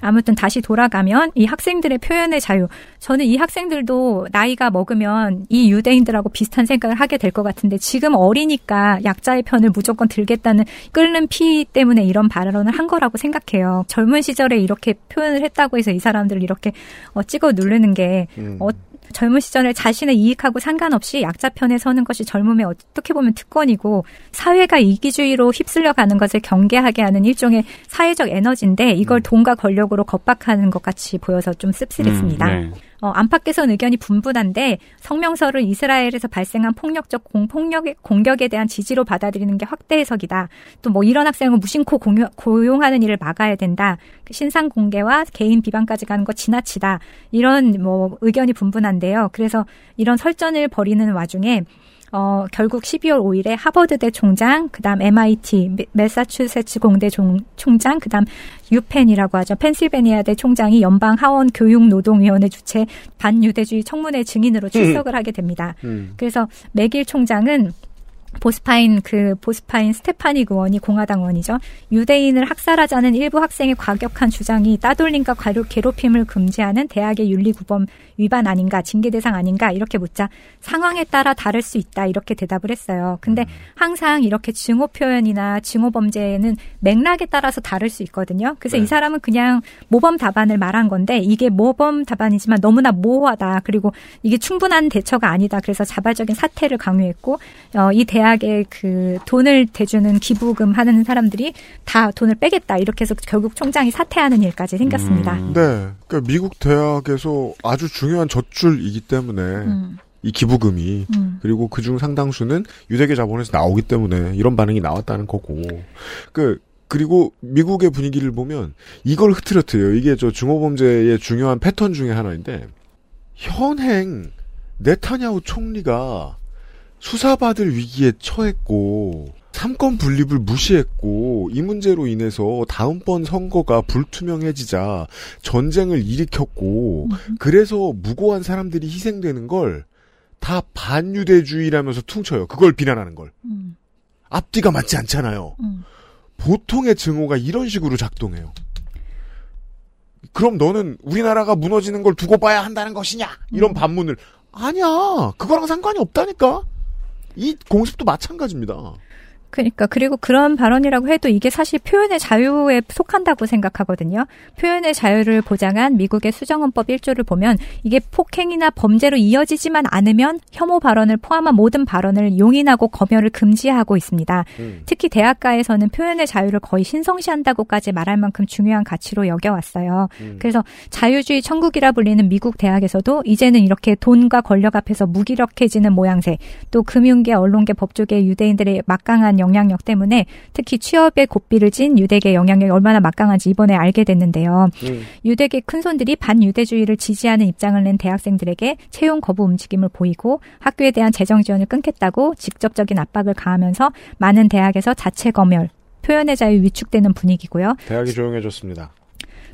아무튼 다시 돌아가면 이 학생들의 표현의 자유. 저는 이 학생들도 나이가 먹으면 이 유대인들하고 비슷한 생각을 하게 될 것 같은데 지금 어리니까 약자의 편을 무조건 들겠다는 끓는 피 때문에 이런 발언을 한 거라고 생각해요. 젊은 시절에 이렇게 표현을 했다고 해서 이 사람들을 이렇게 어, 찍어 누르는 게 어, 젊은 시절에 자신의 이익하고 상관없이 약자 편에 서는 것이 젊음의 어떻게 보면 특권이고 사회가 이기주의로 휩쓸려 가는 것을 경계하게 하는 일종의 사회적 에너지인데 이걸 돈과 권력으로 겁박하는 것 같이 보여서 좀 씁쓸했습니다. 음, 네. 어, 안팎에서는 의견이 분분한데 성명서를 이스라엘에서 발생한 폭력적 공폭력의 공격에 대한 지지로 받아들이는 게 확대 해석이다. 또 뭐 이런 학생을 무심코 공유- 고용하는 일을 막아야 된다. 그 신상 공개와 개인 비방까지 가는 거 지나치다. 이런 뭐 의견이 분분한데요. 그래서 이런 설전을 벌이는 와중에 어, 결국 12월 5일에 하버드대 총장, 그 다음 MIT, 메- 매사추세츠 공대 종- 총장, 그 다음 유펜이라고 하죠. 펜실베니아대 총장이 연방 하원 교육노동위원회 주최 반유대주의 청문회 증인으로 출석을 하게 됩니다. 음. 그래서 맥일 총장은 보스파인 그 보스파인 스테파닉 의원이 공화당 의원이죠. 유대인을 학살하자는 일부 학생의 과격한 주장이 따돌림과 괴롭힘을 금지하는 대학의 윤리구범 위반 아닌가, 징계 대상 아닌가 이렇게 묻자 상황에 따라 다를 수 있다 이렇게 대답을 했어요. 근데 항상 이렇게 증오 표현이나 증오 범죄는 맥락에 따라서 다를 수 있거든요. 그래서 네. 이 사람은 그냥 모범 답안을 말한 건데 이게 모범 답안이지만 너무나 모호하다. 그리고 이게 충분한 대처가 아니다. 그래서 자발적인 사퇴를 강요했고 어, 이 대 학에 그 돈을 대주는 기부금 하는 사람들이 다 돈을 빼겠다. 이렇게 해서 결국 총장이 사퇴하는 일까지 생겼습니다. 네. 그러니까 미국 대학에서 아주 중요한 젖줄이기 때문에 음. 이 기부금이 음. 그리고 그중 상당수는 유대계 자본에서 나오기 때문에 이런 반응이 나왔다는 거고. 그 그리고 미국의 분위기를 보면 이걸 흐트러트려요. 이게 저 중호범죄의 중요한 패턴 중에 하나인데 현행 네타냐후 총리가 수사받을 위기에 처했고 삼권 분립을 무시했고 이 문제로 인해서 다음번 선거가 불투명해지자 전쟁을 일으켰고 그래서 무고한 사람들이 희생되는 걸 다 반유대주의라면서 퉁쳐요. 그걸 비난하는 걸. 음. 앞뒤가 맞지 않잖아요. 음. 보통의 증오가 이런 식으로 작동해요. 그럼 너는 우리나라가 무너지는 걸 두고 봐야 한다는 것이냐? 이런 반문을 아니야. 그거랑 상관이 없다니까. 이 공습도 마찬가지입니다. 그러니까 그리고 그런 발언이라고 해도 이게 사실 표현의 자유에 속한다고 생각하거든요. 표현의 자유를 보장한 미국의 수정헌법 1조를 보면 이게 폭행이나 범죄로 이어지지만 않으면 혐오 발언을 포함한 모든 발언을 용인하고 검열을 금지하고 있습니다. 음. 특히 대학가에서는 표현의 자유를 거의 신성시한다고까지 말할 만큼 중요한 가치로 여겨왔어요. 음. 그래서 자유주의 천국이라 불리는 미국 대학에서도 이제는 이렇게 돈과 권력 앞에서 무기력해지는 모양새, 또 금융계, 언론계, 법조계 유대인들의 막강한 영향력 때문에 특히 취업에 고삐를 진 유대계 영향력이 얼마나 막강한지 이번에 알게 됐는데요. 유대계 큰손들이 반유대주의를 지지하는 입장을 낸 대학생들에게 채용 거부 움직임을 보이고 학교에 대한 재정 지원을 끊겠다고 직접적인 압박을 가하면서 많은 대학에서 자체 검열, 표현의 자유 위축되는 분위기고요. 대학이 조용해졌습니다.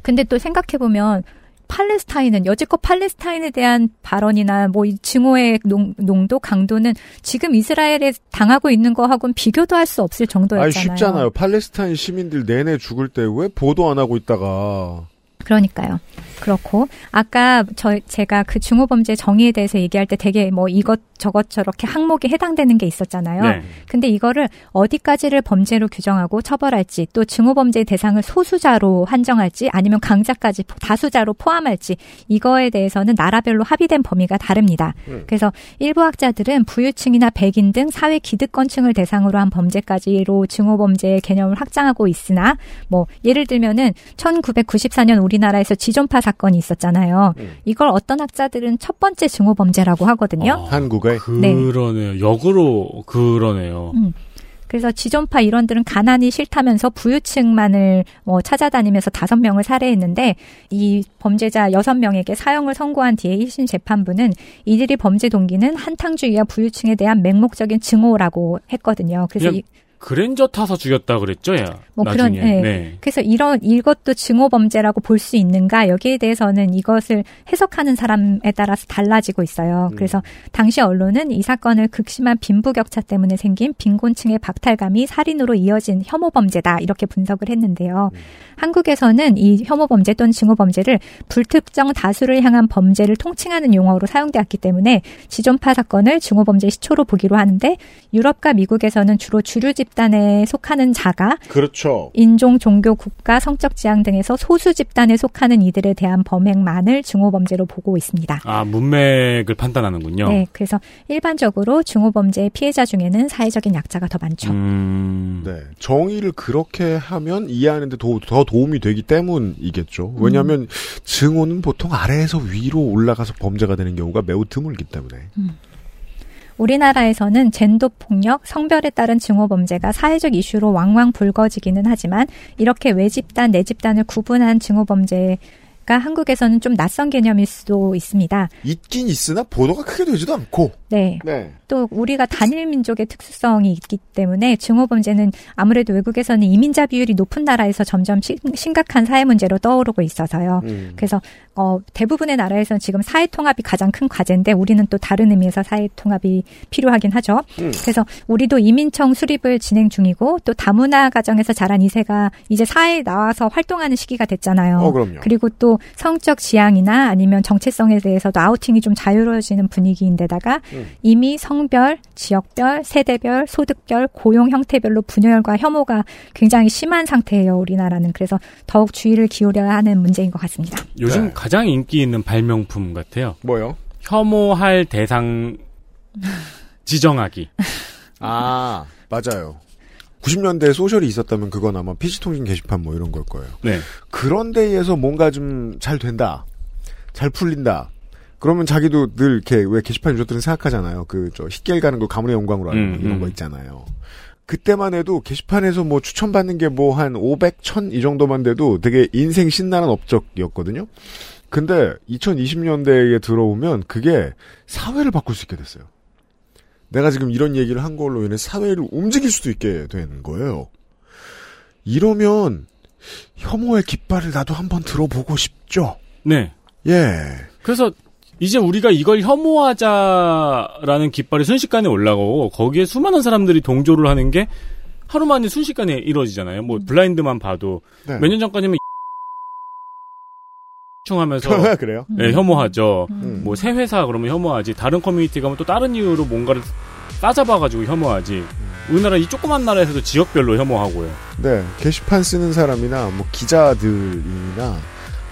근데 또 생각해보면 팔레스타인은 여지껏 팔레스타인에 대한 발언이나 뭐 이 증오의 농, 농도 강도는 지금 이스라엘에 당하고 있는 거하고는 비교도 할 수 없을 정도였잖아요. 아니 쉽잖아요. 팔레스타인 시민들 내내 죽을 때 왜 보도 안 하고 있다가 그러니까요. 그렇고 아까 저 제가 그 중호 범죄 정의에 대해서 얘기할 때 되게 뭐 이것 저것 저렇게 항목에 해당되는 게 있었잖아요. 네. 근데 이거를 어디까지를 범죄로 규정하고 처벌할지 또 중호범죄 대상을 소수자로 한정할지 아니면 강자까지 다수자로 포함할지 이거에 대해서는 나라별로 합의된 범위가 다릅니다. 음. 그래서 일부 학자들은 부유층이나 백인 등 사회 기득권층을 대상으로 한 범죄까지로 증오 범죄의 개념을 확장하고 있으나 뭐 예를 들면은 1994년 우리 나라에서 지존파 사건이 있었잖아요. 이걸 어떤 학자들은 첫 번째 증오 범죄라고 하거든요. 한국에 네. 그러네요. 역으로 그러네요. 음. 그래서 지존파 일원들은 가난이 싫다면서 부유층만을 뭐 찾아다니면서 다섯 명을 살해했는데 이 범죄자 여섯 명에게 사형을 선고한 뒤에 1심 재판부는 이들이 범죄 동기는 한탕주의와 부유층에 대한 맹목적인 증오라고 했거든요. 그래서 그냥 이, 그랜저 타서 죽였다 그랬죠, 야. 뭐 그런 나중에. 예. 네. 그래서 이런 이것도 증오 범죄라고 볼 수 있는가 여기에 대해서는 이것을 해석하는 사람에 따라서 달라지고 있어요. 음. 그래서 당시 언론은 이 사건을 극심한 빈부격차 때문에 생긴 빈곤층의 박탈감이 살인으로 이어진 혐오 범죄다 이렇게 분석을 했는데요. 한국에서는 이 혐오 범죄 또는 증오 범죄를 불특정 다수를 향한 범죄를 통칭하는 용어로 사용되었기 때문에 지존파 사건을 증오 범죄 시초로 보기로 하는데 유럽과 미국에서는 주로 주류 집 단에 속하는 자가 그렇죠. 인종, 종교, 국가, 성적 지향 등에서 소수 집단에 속하는 이들에 대한 범행만을 증오범죄로 보고 있습니다. 아, 문맥을 판단하는군요. 네, 그래서 일반적으로 증오범죄의 피해자 중에는 사회적인 약자가 더 많죠. 음. 네. 정의를 그렇게 하면 이해하는데 도, 더 도움이 되기 때문이겠죠. 왜냐하면 증오는 보통 아래에서 위로 올라가서 범죄가 되는 경우가 매우 드물기 때문에. 우리나라에서는 젠더 폭력, 성별에 따른 증오 범죄가 사회적 이슈로 왕왕 불거지기는 하지만 이렇게 외 집단, 내 집단을 구분한 증오 범죄 보 니까 한국에서는 좀 낯선 개념일 수도 있습니다. 있긴 있으나 보도가 크게 되지도 않고. 네. 네. 또 우리가 단일 민족의 특수성이 있기 때문에 증오 범죄는 아무래도 외국에서는 이민자 비율이 높은 나라에서 점점 시- 심각한 사회 문제로 떠오르고 있어서요. 음. 그래서 어, 대부분의 나라에서는 지금 사회 통합이 가장 큰 과제인데 우리는 또 다른 의미에서 사회 통합이 필요하긴 하죠. 음. 그래서 우리도 이민청 수립을 진행 중이고 또 다문화 가정에서 자란 이세가 이제 사회에 나와서 활동하는 시기가 됐잖아요. 어, 그럼요. 그리고 또 성적 지향이나 아니면 정체성에 대해서도 아우팅이 좀 자유로워지는 분위기인데다가 음. 이미 성별, 지역별, 세대별, 소득별, 고용 형태별로 분열과 혐오가 굉장히 심한 상태예요, 우리나라는. 그래서 더욱 주의를 기울여야 하는 문제인 것 같습니다. 요즘 가장 인기 있는 발명품 같아요. 뭐요? 혐오할 대상 지정하기. 아, 맞아요. 90년대에 소셜이 있었다면 그건 아마 PC통신 게시판 뭐 이런 걸 거예요. 네. 그런 데에서 뭔가 좀 잘 된다. 잘 풀린다. 그러면 자기도 늘 이렇게 왜 게시판 유저들은 생각하잖아요. 그저 힙길 가는 걸 가문의 영광으로 하는 음, 이런 음. 거 있잖아요. 그때만 해도 게시판에서 뭐 추천받는 게 뭐 한 500, 1000 이 정도만 돼도 되게 인생 신나는 업적이었거든요. 근데 2020년대에 들어오면 그게 사회를 바꿀 수 있게 됐어요. 내가 지금 이런 얘기를 한 걸로 인해 사회를 움직일 수도 있게 되는 거예요. 이러면 혐오의 깃발을 나도 한번 들어보고 싶죠. 네. 예. 그래서 이제 우리가 이걸 혐오하자라는 깃발이 순식간에 올라가고 거기에 수많은 사람들이 동조를 하는 게 하루 만에 순식간에 이루어지잖아요. 뭐 블라인드만 봐도 네. 몇년 전까지는 충하면서 그래요? 네, 혐오하죠. 음. 뭐새 회사 그러면 혐오하지. 다른 커뮤니티 가면 또 다른 이유로 뭔가를 따잡아가지고 혐오하지. 우리나라 이 조그만 나라에서도 지역별로 혐오하고요. 네. 게시판 쓰는 사람이나 뭐 기자들이나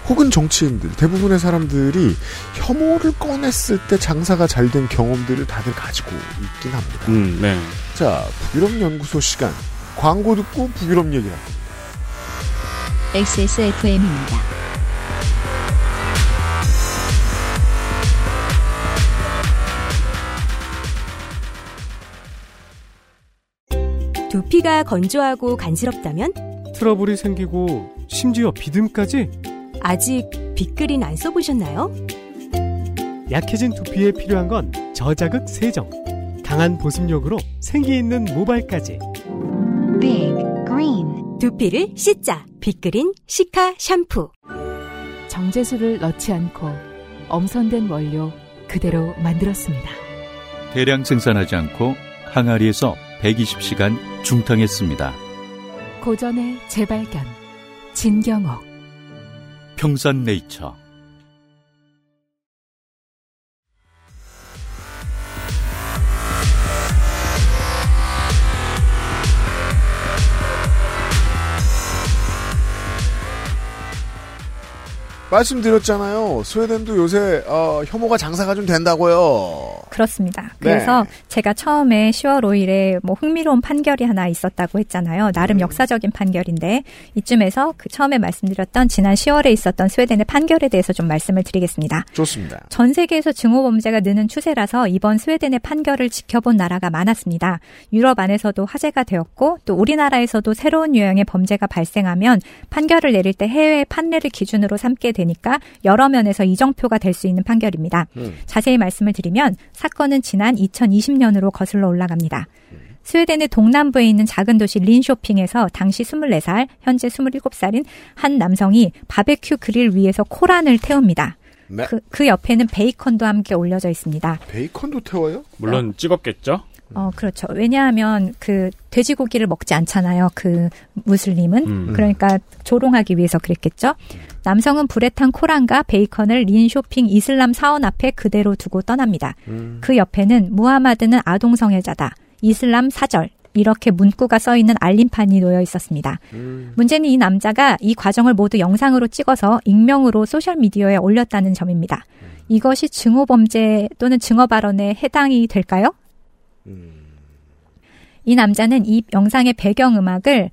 혹은 정치인들 대부분의 사람들이 혐오를 꺼냈을 때 장사가 잘 된 경험들을 다들 가지고 있긴 합니다. 음, 네. 자, 북유럽 연구소 시간. 광고 듣고 북유럽 얘기를 합니다. XSFM입니다. 두피가 건조하고 간지럽다면 트러블이 생기고 심지어 비듬까지 아직 빅그린 안 써보셨나요? 약해진 두피에 필요한 건 저자극 세정, 강한 보습력으로 생기 있는 모발까지. Big Green 두피를 씻자 빅그린 시카 샴푸 정제수를 넣지 않고 엄선된 원료 그대로 만들었습니다. 대량 생산하지 않고 항아리에서 120시간 중탕했습니다. 고전의 재발견 진경옥 평산네이처 말씀드렸잖아요. 스웨덴도 요새 어, 혐오가 장사가 좀 된다고요. 그렇습니다. 그래서 네. 제가 처음에 10월 5일에 뭐 흥미로운 판결이 하나 있었다고 했잖아요. 나름 음. 역사적인 판결인데 이쯤에서 그 처음에 말씀드렸던 지난 10월에 있었던 스웨덴의 판결에 대해서 좀 말씀을 드리겠습니다. 좋습니다. 전 세계에서 증오 범죄가 느는 추세라서 이번 스웨덴의 판결을 지켜본 나라가 많았습니다. 유럽 안에서도 화제가 되었고 또 우리나라에서도 새로운 유형의 범죄가 발생하면 판결을 내릴 때 해외 판례를 기준으로 삼게 되 니까 여러 면에서 이정표가 될 수 있는 판결입니다. 음. 자세히 말씀을 드리면 사건은 지난 2020년으로 거슬러 올라갑니다. 스웨덴의 동남부에 있는 작은 도시 린쇼핑에서 당시 24살, 현재 27살인 한 남성이 바베큐 그릴 위에서 코란을 태웁니다. 네. 그, 그 옆에는 베이컨도 함께 올려져 있습니다. 베이컨도 태워요? 물론 찍었겠죠. 어, 그렇죠. 왜냐하면 그 돼지고기를 먹지 않잖아요. 그 무슬림은. 음. 그러니까 조롱하기 위해서 그랬겠죠. 남성은 불에 탄 코란과 베이컨을 린쇼핑 이슬람 사원 앞에 그대로 두고 떠납니다. 음. 그 옆에는 무하마드는 아동 성애자다. 이슬람 사절. 이렇게 문구가 써 있는 알림판이 놓여 있었습니다. 음. 문제는 이 남자가 이 과정을 모두 영상으로 찍어서 익명으로 소셜미디어에 올렸다는 점입니다. 이것이 증오 범죄 또는 증오 발언에 해당이 될까요? 이 남자는 이 영상의 배경 음악을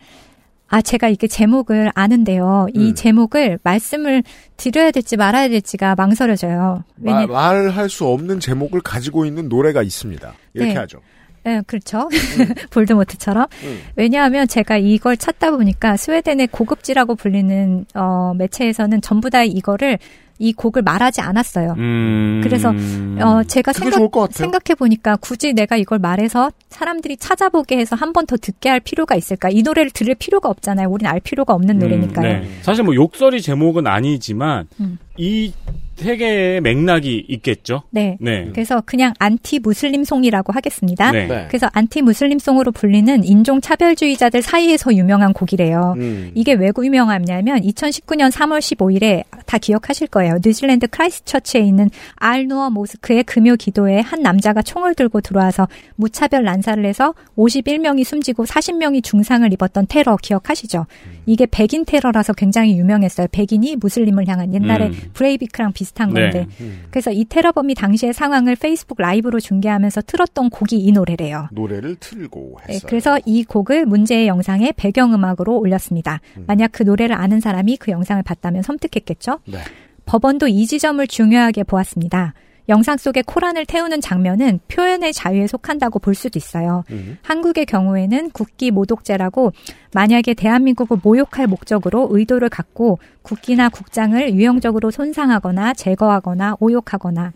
아, 제가 이게 제목을 아는데요. 이 음. 제목을 말씀을 드려야 될지 말아야 될지가 망설여져요. 왜냐, 말, 말할 수 없는 제목을 가지고 있는 노래가 있습니다. 이렇게 네. 하죠. 네, 그렇죠. 볼드모트처럼. 음. 왜냐하면 제가 이걸 찾다 보니까 스웨덴의 고급지라고 불리는 어, 매체에서는 전부 다 이거를 이 곡을 말하지 않았어요. 음. 그래서 어, 제가 같아요. 생각 해 보니까 굳이 내가 이걸 말해서 사람들이 찾아보게 해서 한 번 더 듣게 할 필요가 있을까? 이 노래를 들을 필요가 없잖아요. 우린 알 필요가 없는 노래니까요. 네. 사실 뭐 욕설이 제목은 아니지만 음. 이 세계의 맥락이 있겠죠. 네. 네. 그래서 그냥 anti Muslim song이라고 하겠습니다. 네. 네. 그래서 anti Muslim song으로 불리는 인종 차별주의자들 사이에서 유명한 곡이래요. 음. 이게 왜 유명하냐면 2019년 3월 15일에 다 기억하실 거예요. 뉴질랜드 크라이스처치에 있는 알누어 모스크의 금요 기도에 한 남자가 총을 들고 들어와서 무차별 난사를 해서 51명이 숨지고 40명이 중상을 입었던 테러 기억하시죠? 이게 백인 테러라서 굉장히 유명했어요. 백인이 무슬림을 향한 옛날에 음. 브레이비크랑 비슷한 네. 건데. 그래서 이 테러범이 당시의 상황을 페이스북 라이브로 중계하면서 틀었던 곡이 이 노래래요. 노래를 틀고 네, 했어요. 그래서 이 곡을 문제의 영상에 배경음악으로 올렸습니다. 만약 그 노래를 아는 사람이 그 영상을 봤다면 섬뜩했겠죠? 네. 법원도 이 지점을 중요하게 보았습니다. 영상 속에 코란을 태우는 장면은 표현의 자유에 속한다고 볼 수도 있어요. 한국의 경우에는 국기 모독죄라고 만약에 대한민국을 모욕할 목적으로 의도를 갖고 국기나 국장을 유형적으로 손상하거나 제거하거나 오욕하거나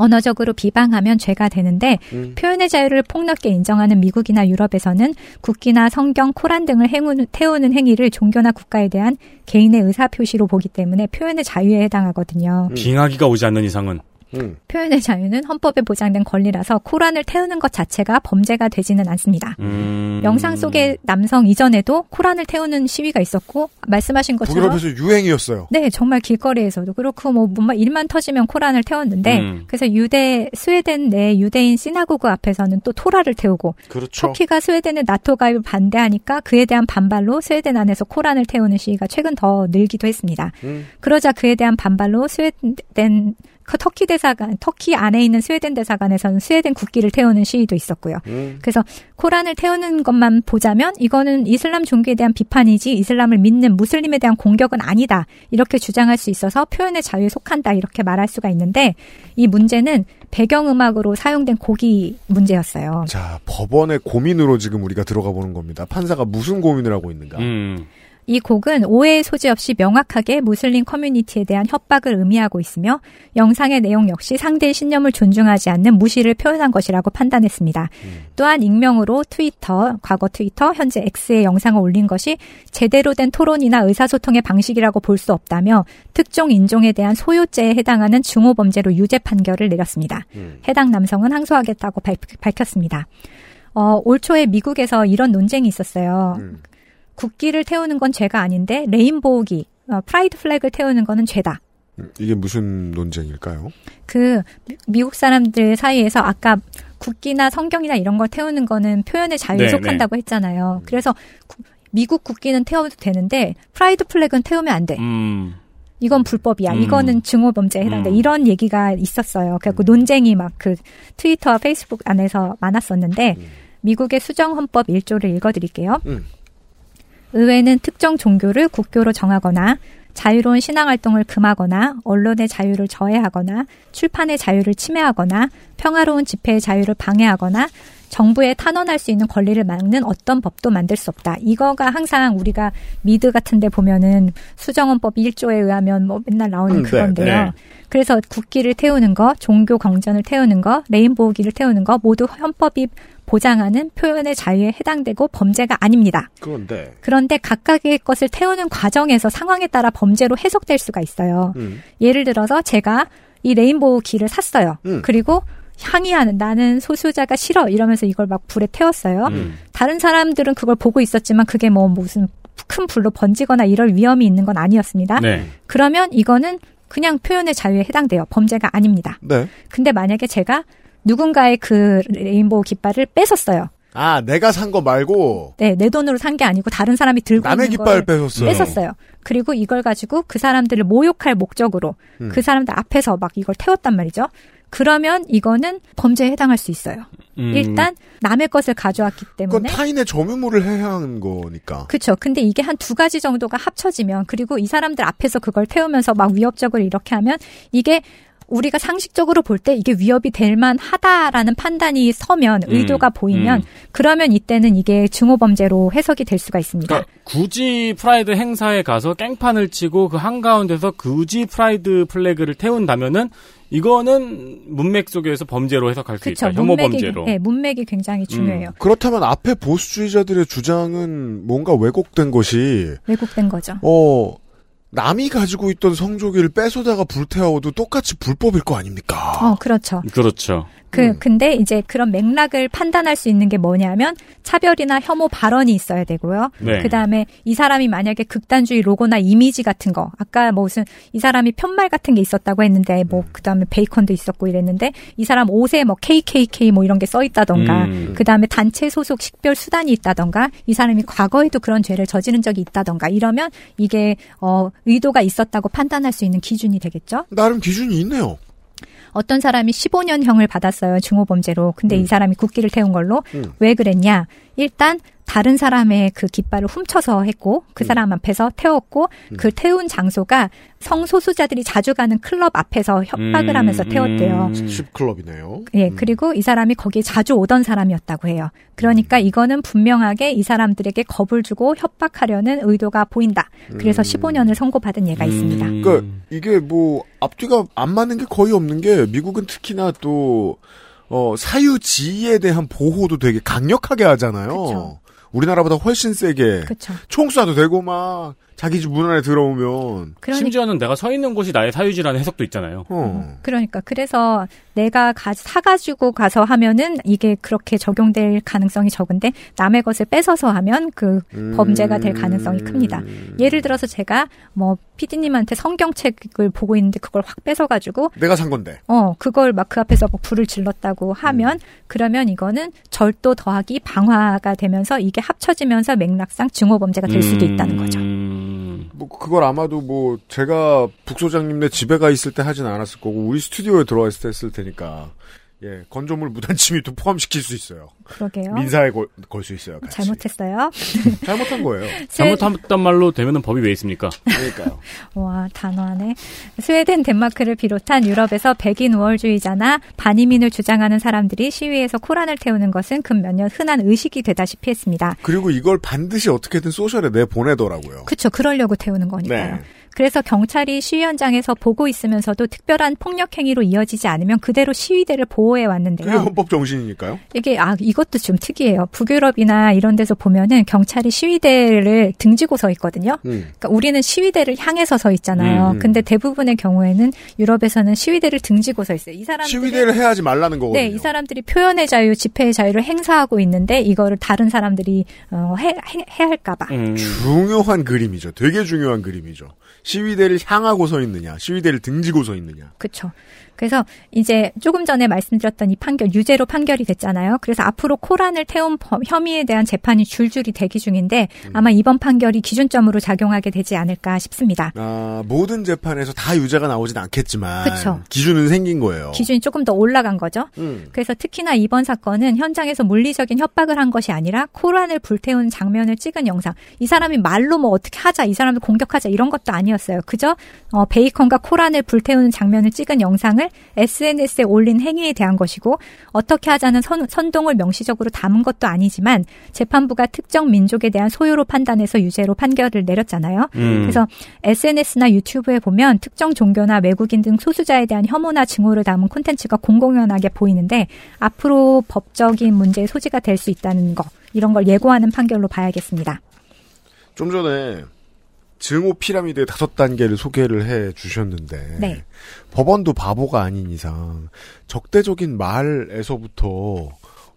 언어적으로 비방하면 죄가 되는데 음. 표현의 자유를 폭넓게 인정하는 미국이나 유럽에서는 국기나 성경, 코란 등을 행운- 태우는 행위를 종교나 국가에 대한 개인의 의사 표시로 보기 때문에 표현의 자유에 해당하거든요. 빙하기가 오지 않는 이상은 표현의 자유는 헌법에 보장된 권리라서 코란을 태우는 것 자체가 범죄가 되지는 않습니다. 음. 영상 속의 남성 이전에도 코란을 태우는 시위가 있었고 말씀하신 것처럼 북유럽에서 유행이었어요. 네, 정말 길거리에서도 그렇고 뭐 뭔가 일만 터지면 코란을 태웠는데 음. 그래서 유대 스웨덴 내 유대인 시나고그 앞에서는 또 토라를 태우고 그렇죠. 터키가 스웨덴의 나토 가입을 반대하니까 그에 대한 반발로 스웨덴 안에서 코란을 태우는 시위가 최근 더 늘기도 했습니다. 음. 그러자 그에 대한 반발로 스웨덴 그 터키 대사관, 터키 안에 있는 스웨덴 대사관에서는 스웨덴 국기를 태우는 시위도 있었고요. 음. 그래서 코란을 태우는 것만 보자면 이거는 이슬람 종교에 대한 비판이지 이슬람을 믿는 무슬림에 대한 공격은 아니다. 이렇게 주장할 수 있어서 표현의 자유에 속한다. 이렇게 말할 수가 있는데 이 문제는 배경음악으로 사용된 곡이 문제였어요. 자, 법원의 고민으로 지금 우리가 들어가 보는 겁니다. 판사가 무슨 고민을 하고 있는가? 음. 이 곡은 오해의 소지 없이 명확하게 무슬림 커뮤니티에 대한 협박을 의미하고 있으며 영상의 내용 역시 상대의 신념을 존중하지 않는 무시를 표현한 것이라고 판단했습니다. 또한 익명으로 트위터, 과거 트위터, 현재 X에 영상을 올린 것이 제대로 된 토론이나 의사소통의 방식이라고 볼 수 없다며 특정 인종에 대한 소요죄에 해당하는 증오범죄로 유죄 판결을 내렸습니다. 해당 남성은 항소하겠다고 발, 밝혔습니다. 어, 올 초에 미국에서 이런 논쟁이 있었어요. 국기를 태우는 건 죄가 아닌데 rainbow기, 어, pride flag를 태우는 거는 죄다. 이게 무슨 논쟁일까요? 그 미- 미국 사람들 사이에서 아까 국기나 성경이나 이런 걸 태우는 거는 표현의 자유에 네, 속한다고 했잖아요. 그래서 구- 미국 국기는 태워도 되는데 pride flag는 태우면 안 돼. 음. 이건 불법이야. 음. 이거는 증오 범죄에 해당돼. 음. 이런 얘기가 있었어요. 그래갖고 논쟁이 막 그 트위터와 페이스북 안에서 많았었는데 미국의 수정 헌법 1조를 읽어 드릴게요. 의회는 특정 종교를 국교로 정하거나 자유로운 신앙활동을 금하거나 언론의 자유를 저해하거나 출판의 자유를 침해하거나 평화로운 집회의 자유를 방해하거나 정부에 탄원할 수 있는 권리를 막는 어떤 법도 만들 수 없다. 이거가 항상 우리가 미드 같은 데 보면은 수정헌법 1조에 의하면 뭐 맨날 나오는 음, 네, 그건데요. 네. 그래서 국기를 태우는 거, 종교 경전을 태우는 거, 레인보우기를 태우는 거 모두 헌법이 보장하는 표현의 자유에 해당되고 범죄가 아닙니다. 그런데 그런데 각각의 것을 태우는 과정에서 상황에 따라 범죄로 해석될 수가 있어요. 음. 예를 들어서 제가 이 레인보우 기를 샀어요. 음. 그리고 항의하는 나는 소수자가 싫어 이러면서 이걸 막 불에 태웠어요. 음. 다른 사람들은 그걸 보고 있었지만 그게 뭐 무슨 큰 불로 번지거나 이럴 위험이 있는 건 아니었습니다. 네. 그러면 이거는 그냥 표현의 자유에 해당돼요. 범죄가 아닙니다. 네. 근데 만약에 제가 누군가의 그 레인보우 깃발을 뺏었어요. 아, 내가 산 거 말고 네, 내 돈으로 산 게 아니고 다른 사람이 들고 남의 있는 깃발을 걸 뺏었어요. 뺏었어요. 그리고 이걸 가지고 그 사람들을 모욕할 목적으로 음. 그 사람들 앞에서 막 이걸 태웠단 말이죠. 그러면 이거는 범죄에 해당할 수 있어요. 음. 일단 남의 것을 가져왔기 그건 때문에 타인의 점유물을 해한 거니까. 그렇죠. 근데 이게 한 두 가지 정도가 합쳐지면 그리고 이 사람들 앞에서 그걸 태우면서 막 위협적으로 이렇게 하면 이게 우리가 상식적으로 볼 때 이게 위협이 될 만하다라는 판단이 서면 음, 의도가 보이면 음. 그러면 이때는 이게 증오범죄로 해석이 될 수가 있습니다. 그러니까 굳이 pride 행사에 가서 깽판을 치고 그 한가운데서 굳이 pride flag를 태운다면은 이거는 문맥 속에서 범죄로 해석할 수. 있다. 혐오 문맥이, 범죄로. 네, 문맥이 굉장히 중요해요. 그렇다면 앞에 보수주의자들의 주장은 뭔가 왜곡된 것이 왜곡된 거죠. 어 남이 가지고 있던 성조기를 뺏어다가 불태워도 똑같이 불법일 거 아닙니까? 어, 그렇죠. 그렇죠. 그, 음. 근데 이제 그런 맥락을 판단할 수 있는 게 뭐냐면 차별이나 혐오 발언이 있어야 되고요. 네. 그 다음에 이 사람이 만약에 극단주의 로고나 이미지 같은 거, 아까 뭐 무슨 이 사람이 편말 같은 게 있었다고 했는데 뭐 그 다음에 베이컨도 있었고 이랬는데 이 사람 옷에 뭐 KKK 뭐 이런 게 써 있다던가 음. 그 다음에 단체 소속 식별 수단이 있다던가 이 사람이 과거에도 그런 죄를 저지른 적이 있다던가 이러면 이게 어 의도가 있었다고 판단할 수 있는 기준이 되겠죠. 나름 기준이 있네요. 어떤 사람이 15년형을 받았어요. 중호범죄로. 근데 이 사람이 국기를 태운 걸로. 음. 왜 그랬냐? 일단 다른 사람의 그 깃발을 훔쳐서 했고 그 사람 앞에서 태웠고 그 태운 장소가 성소수자들이 자주 가는 클럽 앞에서 협박을 음, 하면서 태웠대요. 스트립클럽이네요. 예, 그리고 이 사람이 거기에 자주 오던 사람이었다고 해요. 그러니까 이거는 분명하게 이 사람들에게 겁을 주고 협박하려는 의도가 보인다. 그래서 15년을 선고받은 예가 있습니다. 그러니까 이게 뭐 앞뒤가 안 맞는 게 거의 없는 게 미국은 특히나 또 어, 사유지에 대한 보호도 되게 강력하게 하잖아요. 우리나라보다 훨씬 세게 그쵸. 총 쏴도 되고 막 자기 집 문 안에 들어오면 심지어는 내가 서 있는 곳이 나의 사유지라는 해석도 있잖아요. 어. 그러니까 그래서 내가 가, 사가지고 가서 하면은 이게 그렇게 적용될 가능성이 적은데 남의 것을 뺏어서 하면 그 범죄가 될 가능성이 큽니다. 예를 들어서 제가 뭐 피디님한테 성경책을 보고 있는데 그걸 확 뺏어가지고 내가 산 건데. 어 그걸 막 그 앞에서 막 불을 질렀다고 하면 그러면 이거는 절도 더하기 방화가 되면서 이게 합쳐지면서 맥락상 증오범죄가 될 수도 있다는 거죠. 뭐 그걸 아마도 뭐 제가 북소장님네 집에 가 있을 때 하진 않았을 거고 우리 스튜디오에 들어와 있을 때 했을 테니까 예 건조물 무단 침입도 포함시킬 수 있어요. 그러게요. 민사에 걸 수 있어요. 같이. 잘못했어요. 잘못한 거예요. 잘못했단 말로 되면은 법이 왜 있습니까? 그러니까요. 와, 단호하네. 스웨덴, 덴마크를 비롯한 유럽에서 백인 우월주의자나 반이민을 주장하는 사람들이 시위에서 코란을 태우는 것은 근 몇 년 흔한 의식이 되다시피 했습니다. 그리고 이걸 반드시 어떻게든 소셜에 내 보내더라고요. 그쵸, 그러려고 태우는 거니까요. 네. 그래서 경찰이 시위 현장에서 보고 있으면서도 특별한 폭력 행위로 이어지지 않으면 그대로 시위대를 보호 해 그게 왔는데요. 헌법 정신이니까요. 이게 아 이것도 좀 특이해요. 북유럽이나 이런 데서 보면은 경찰이 시위대를 등지고 서 있거든요. 음. 그러니까 우리는 시위대를 향해서 서 있잖아요. 음, 음. 근데 대부분의 경우에는 유럽에서는 시위대를 등지고 서 있어요. 이 사람들이 시위대를 해야지 말라는 거거든요. 네, 이 사람들이 표현의 자유, 집회의 자유를 행사하고 있는데 이거를 다른 사람들이 어, 해, 해, 할까봐. 음. 중요한 그림이죠. 되게 중요한 그림이죠. 시위대를 향하고 서 있느냐, 시위대를 등지고 서 있느냐. 그렇죠. 그래서 이제 조금 전에 말씀드렸던 이 판결 유죄로 판결이 됐잖아요. 그래서 앞으로 코란을 태운 범- 혐의에 대한 재판이 줄줄이 대기 중인데 음. 아마 이번 판결이 기준점으로 작용하게 되지 않을까 싶습니다. 아, 모든 재판에서 다 유죄가 나오진 않겠지만 그쵸. 기준은 생긴 거예요. 기준이 조금 더 올라간 거죠. 음. 그래서 특히나 이번 사건은 현장에서 물리적인 협박을 한 것이 아니라 코란을 불태운 장면을 찍은 영상. 이 사람이 말로 뭐 어떻게 하자, 이 사람을 공격하자 이런 것도 아니었어요. 그저 어, 베이컨과 코란을 불태우는 장면을 찍은 영상을 SNS에 올린 행위에 대한 것이고 어떻게 하자는 선, 선동을 명시적으로 담은 것도 아니지만 재판부가 특정 민족에 대한 소요로 판단해서 유죄로 판결을 내렸잖아요. 음. 그래서 SNS나 유튜브에 보면 특정 종교나 외국인 등 소수자에 대한 혐오나 증오를 담은 콘텐츠가 공공연하게 보이는데 앞으로 법적인 문제의 소지가 될 수 있다는 거 이런 걸 예고하는 판결로 봐야겠습니다. 좀 전에 증오 피라미드의 다섯 단계를 소개를 해 주셨는데 네. 법원도 바보가 아닌 이상 적대적인 말에서부터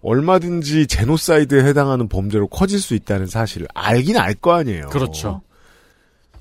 얼마든지 제노사이드에 해당하는 범죄로 커질 수 있다는 사실을 알긴 알 거 아니에요. 그렇죠.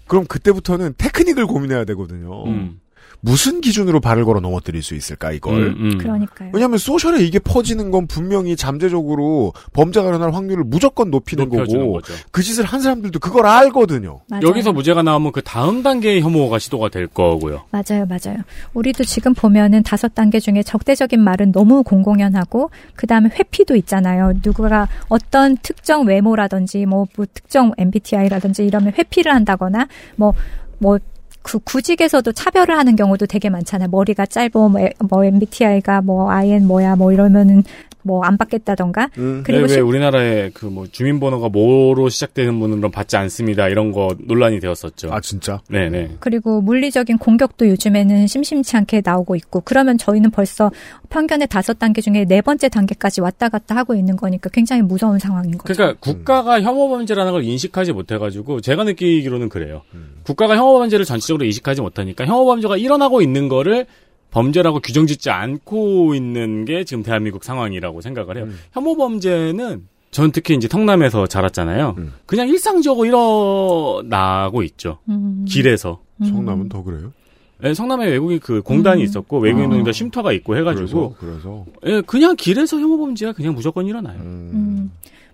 그럼 그때부터는 테크닉을 고민해야 되거든요. 음. 무슨 기준으로 발을 걸어 넘어뜨릴 수 있을까 이걸? 음, 음. 그러니까요. 왜냐하면 소셜에 이게 퍼지는 건 분명히 잠재적으로 범죄가 일어날 확률을 무조건 높이는 거고 거죠. 그 짓을 한 사람들도 그걸 알거든요. 여기서 무죄가 나오면 그 다음 단계의 혐오가 시도가 될 거고요. 맞아요, 맞아요. 우리도 지금 보면은 다섯 단계 중에 적대적인 말은 너무 공공연하고 그 다음에 회피도 있잖아요. 누구가 어떤 특정 외모라든지 뭐, 뭐 특정 MBTI라든지 이러면 회피를 한다거나 뭐뭐 그 구직에서도 차별을 하는 경우도 되게 많잖아요. 머리가 짧어, 뭐, 뭐 MBTI가 뭐 IN 뭐야, 뭐 이러면은 뭐 안 받겠다던가. 음. 그리고 왜, 왜 실- 우리나라에 그 뭐 주민번호가 뭐로 시작되는 분은 받지 않습니다. 이런 거 논란이 되었었죠. 아 진짜? 네네. 그리고 물리적인 공격도 요즘에는 심심치 않게 나오고 있고 그러면 저희는 벌써 편견의 다섯 단계 중에 네 번째 단계까지 왔다 갔다 하고 있는 거니까 굉장히 무서운 상황인 거죠. 그러니까 국가가 혐오 범죄라는 걸 인식하지 못해가지고 제가 느끼기로는 그래요. 국가가 혐오 범죄를 전체적으로 인식하지 못하니까 혐오 범죄가 일어나고 있는 거를 범죄라고 규정짓지 않고 있는 게 지금 대한민국 상황이라고 생각을 해요. 혐오 범죄는 전 특히 이제 성남에서 자랐잖아요. 그냥 일상적으로 일어나고 있죠. 음. 길에서. 성남은 더 그래요? 네, 성남에 외국인 그 공단이 음. 있었고 외국인들 아. 쉼터가 있고 해가지고 그래서, 그래서. 예, 그냥 길에서 혐오 범죄가 그냥 무조건 일어나요.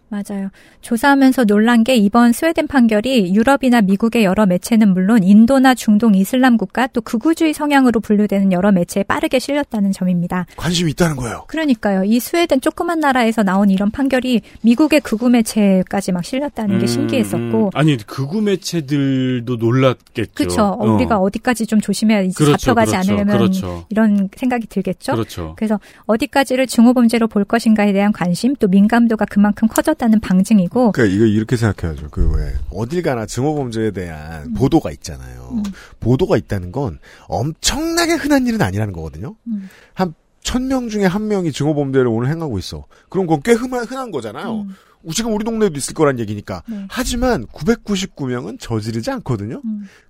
음, 맞아요. 조사하면서 놀란 게 이번 스웨덴 판결이 유럽이나 미국의 여러 매체는 물론 인도나 중동 이슬람 국가 또 극우주의 성향으로 분류되는 여러 매체에 빠르게 실렸다는 점입니다. 관심이 있다는 거예요. 그러니까요. 이 스웨덴 조그만 나라에서 나온 이런 판결이 미국의 극우 매체까지 막 실렸다는 게 음, 신기했었고 음. 아니 극우 매체들도 놀랐겠죠. 그렇죠. 어. 우리가 어디까지 좀 조심해야 이제 그렇죠, 잡혀가지 그렇죠, 않으려면 그렇죠. 이런 생각이 들겠죠. 그렇죠. 그래서 어디까지를 증오범죄로 볼 것인가에 대한 관심 또 민감도가 그만큼 커졌 다는 방증이고 그러니까 이거 이렇게 생각해야죠. 그 왜 어딜 가나 증오 범죄에 대한 보도가 있잖아요. 보도가 있다는 건 엄청나게 흔한 일은 아니라는 거거든요. 음. 한 천 명 중에 한 명이 증오 범죄를 오늘 행하고 있어. 그럼 그건 꽤 흔한, 흔한 거잖아요. 지금 우리 동네에도 있을 거란 얘기니까. 네. 하지만 999명은 저지르지 않거든요.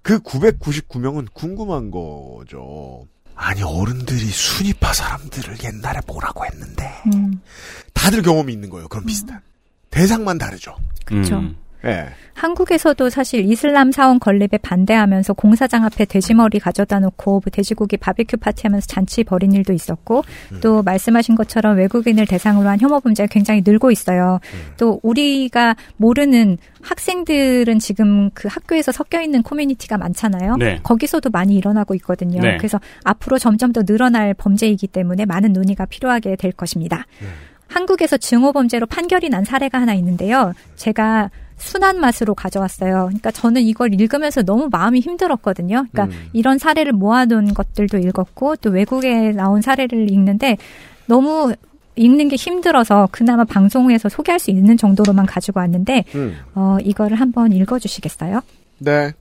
그 999명은 궁금한 거죠. 아니 어른들이 순위파 사람들을 옛날에 뭐라고 했는데 음. 다들 경험이 있는 거예요. 그런 비슷한 대상만 다르죠. 그쵸. 음. 예. 한국에서도 사실 이슬람 사원 건립에 반대하면서 공사장 앞에 돼지머리 가져다 놓고 뭐 돼지고기 바비큐 파티하면서 잔치 벌인 일도 있었고 또 말씀하신 것처럼 외국인을 대상으로 한 혐오 범죄가 굉장히 늘고 있어요. 또 우리가 모르는 학생들은 지금 그 학교에서 섞여 있는 커뮤니티가 많잖아요. 네. 거기서도 많이 일어나고 있거든요. 네. 그래서 앞으로 점점 더 늘어날 범죄이기 때문에 많은 논의가 필요하게 될 것입니다. 한국에서 증오범죄로 판결이 난 사례가 하나 있는데요. 제가 순한 맛으로 가져왔어요. 그러니까 저는 이걸 읽으면서 너무 마음이 힘들었거든요. 그러니까 이런 사례를 모아놓은 것들도 읽었고 또 외국에 나온 사례를 읽는데 너무 읽는 게 힘들어서 그나마 방송에서 소개할 수 있는 정도로만 가지고 왔는데 음. 어, 이거를 한번 읽어주시겠어요? 네.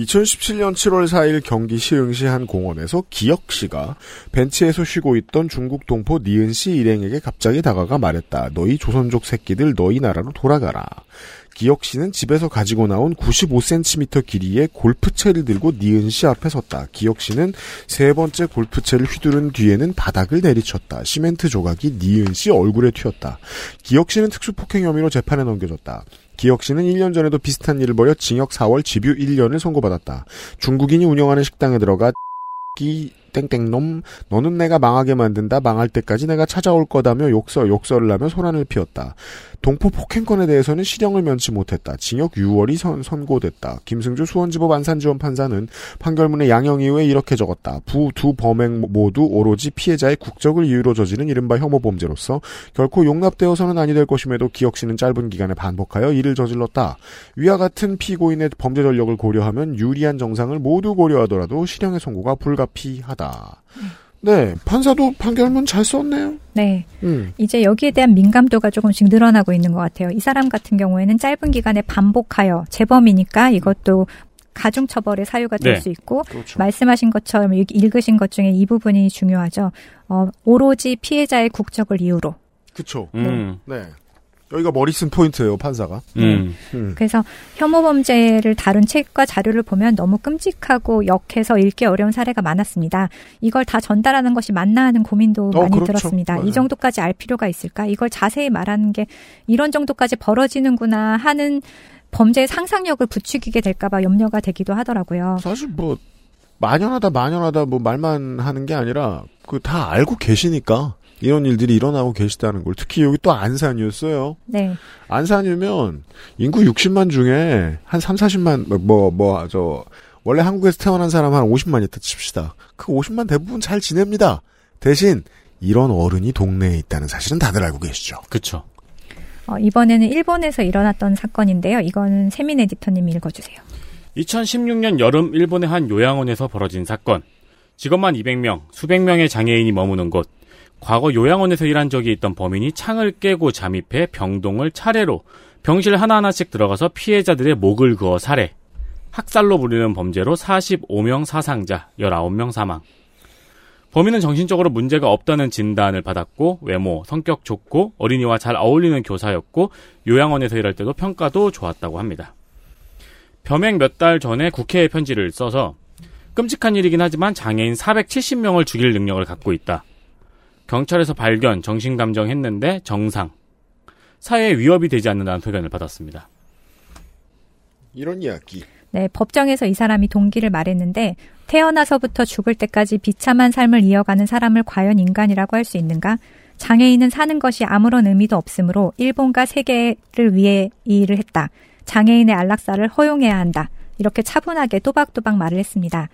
2017년 7월 4일 경기 시흥시 한 공원에서 기혁 씨가 벤치에서 쉬고 있던 중국 동포 니은 씨 일행에게 갑자기 다가가 말했다. 너희 조선족 새끼들 너희 나라로 돌아가라. 기혁 씨는 집에서 가지고 나온 95cm 길이의 골프채를 들고 니은 씨 앞에 섰다. 기혁 씨는 세 번째 골프채를 휘두른 뒤에는 바닥을 내리쳤다. 시멘트 조각이 니은 씨 얼굴에 튀었다. 기혁 씨는 특수폭행 혐의로 재판에 넘겨졌다. 기혁 씨는 1년 전에도 비슷한 일을 벌여 징역 4월 집유 1년을 선고받았다. 중국인이 운영하는 식당에 들어가 기 땡땡놈 너는 내가 망하게 만든다 망할 때까지 내가 찾아올 거다며 욕설 욕설을 하며 소란을 피웠다. 동포 폭행건에 대해서는 실형을 면치 못했다. 징역 6월이 선, 선고됐다. 김승주 수원지법 안산지원 판사는 판결문의 양형 이후에 이렇게 적었다. 부 두 범행 모두 오로지 피해자의 국적을 이유로 저지른 이른바 혐오 범죄로서 결코 용납되어서는 아니 될 것임에도 기억 씨는 짧은 기간에 반복하여 이를 저질렀다. 위와 같은 피고인의 범죄 전력을 고려하면 유리한 정상을 모두 고려하더라도 실형의 선고가 불가피하다. 네, 판사도 판결문 잘 썼네요. 네. 음. 이제 여기에 대한 민감도가 조금씩 늘어나고 있는 것 같아요. 이 사람 같은 경우에는 짧은 기간에 반복하여 재범이니까 이것도 가중 처벌의 사유가 될 네. 수 있고 그렇죠. 말씀하신 것처럼 읽- 읽으신 것 중에 이 부분이 중요하죠. 어, 오로지 피해자의 국적을 이유로. 그쵸. 음. 네. 여기가 머리 쓴 포인트예요, 판사가. 음. 음. 그래서 혐오 범죄를 다룬 책과 자료를 보면 너무 끔찍하고 역해서 읽기 어려운 사례가 많았습니다. 이걸 다 전달하는 것이 맞나 하는 고민도 어, 많이 그렇죠. 들었습니다. 맞아요. 이 정도까지 알 필요가 있을까? 이걸 자세히 말하는 게 이런 정도까지 벌어지는구나 하는 범죄의 상상력을 부추기게 될까봐 염려가 되기도 하더라고요. 사실 뭐 만연하다 만연하다 뭐 말만 하는 게 아니라 그 다 알고 계시니까 이런 일들이 일어나고 계시다는 걸 특히 여기 또 안산이었어요. 네. 안산이면 인구 60만 중에 한 3, 40만 뭐 뭐 저 원래 한국에서 태어난 사람 한 50만 있다 칩시다. 그 50만 대부분 잘 지냅니다. 대신 이런 어른이 동네에 있다는 사실은 다들 알고 계시죠. 그렇죠. 어, 이번에는 일본에서 일어났던 사건인데요. 이거는 세민 에디터님이 읽어주세요. 2016년 여름 일본의 한 요양원에서 벌어진 사건. 직원만 200명, 수백 명의 장애인이 머무는 곳. 과거 요양원에서 일한 적이 있던 범인이 창을 깨고 잠입해 병동을 차례로 병실 하나하나씩 들어가서 피해자들의 목을 그어 살해. 학살로 불리는 범죄로 45명 사상자, 19명 사망. 범인은 정신적으로 문제가 없다는 진단을 받았고 외모, 성격 좋고 어린이와 잘 어울리는 교사였고 요양원에서 일할 때도 평가도 좋았다고 합니다. 범행 몇 달 전에 국회에 편지를 써서 끔찍한 일이긴 하지만 장애인 470명을 죽일 능력을 갖고 있다. 경찰에서 발견, 정신감정했는데 정상. 사회에 위협이 되지 않는다는 소견을 받았습니다. 이런 이야기. 네, 법정에서 이 사람이 동기를 말했는데 태어나서부터 죽을 때까지 비참한 삶을 이어가는 사람을 과연 인간이라고 할 수 있는가? 장애인은 사는 것이 아무런 의미도 없으므로 일본과 세계를 위해 이 일을 했다. 장애인의 안락사를 허용해야 한다. 이렇게 차분하게 또박또박 말을 했습니다.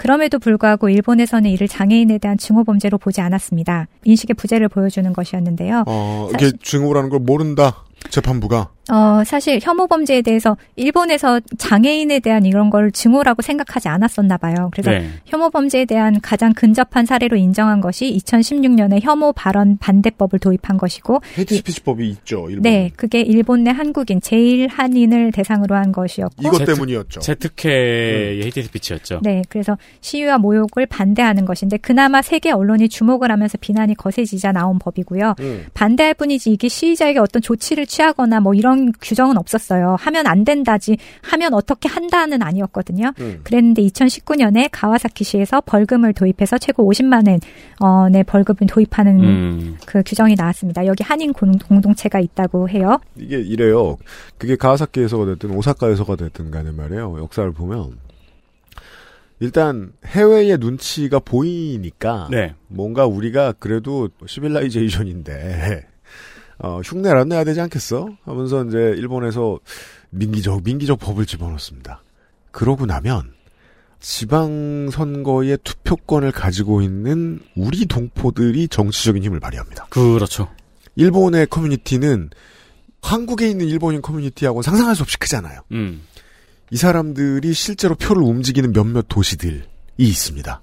그럼에도 불구하고 일본에서는 이를 장애인에 대한 증오 범죄로 보지 않았습니다. 인식의 부재를 보여주는 것이었는데요. 어, 이게 증오라는 걸 모른다. 재판부가. 어, 사실 혐오 범죄에 대해서 일본에서 장애인에 대한 이런 걸 증오라고 생각하지 않았었나 봐요. 그래서 네. 혐오 범죄에 대한 가장 근접한 사례로 인정한 것이 2016년에 혐오 발언 반대법을 도입한 것이고 hate speech법이 있죠. 일본. 네, 그게 일본 내 한국인 재일 한인을 대상으로 한 것이었고 이것 때문이었죠. 재특회의 hate speech였죠. 네, 그래서 시위와 모욕을 반대하는 것인데 그나마 세계 언론이 주목을 하면서 비난이 거세지자 나온 법이고요. 음. 반대할 뿐이지 이게 시위자에게 어떤 조치를 취하거나 뭐 이런 규정은 없었어요. 하면 안 된다지 하면 어떻게 한다는 아니었거든요. 음. 그랬는데 2019년에 가와사키시에서 벌금을 도입해서 최고 50만 원의 벌금을 도입하는 음. 그 규정이 나왔습니다. 여기 한인 공- 공동체가 있다고 해요. 이게 이래요. 그게 가와사키에서가 됐든 오사카에서가 됐든 간에 말이에요. 역사를 보면 일단 해외의 눈치가 보이니까 네. 뭔가 우리가 그래도 시빌라이제이션인데 어, 흉내라도 내야 되지 않겠어? 하면서 이제 일본에서 민기적 민기적 법을 집어넣습니다. 그러고 나면 지방선거의 투표권을 가지고 있는 우리 동포들이 정치적인 힘을 발휘합니다. 그렇죠. 일본의 커뮤니티는 한국에 있는 일본인 커뮤니티하고는 상상할 수 없이 크잖아요. 음. 이 사람들이 실제로 표를 움직이는 몇몇 도시들이 있습니다.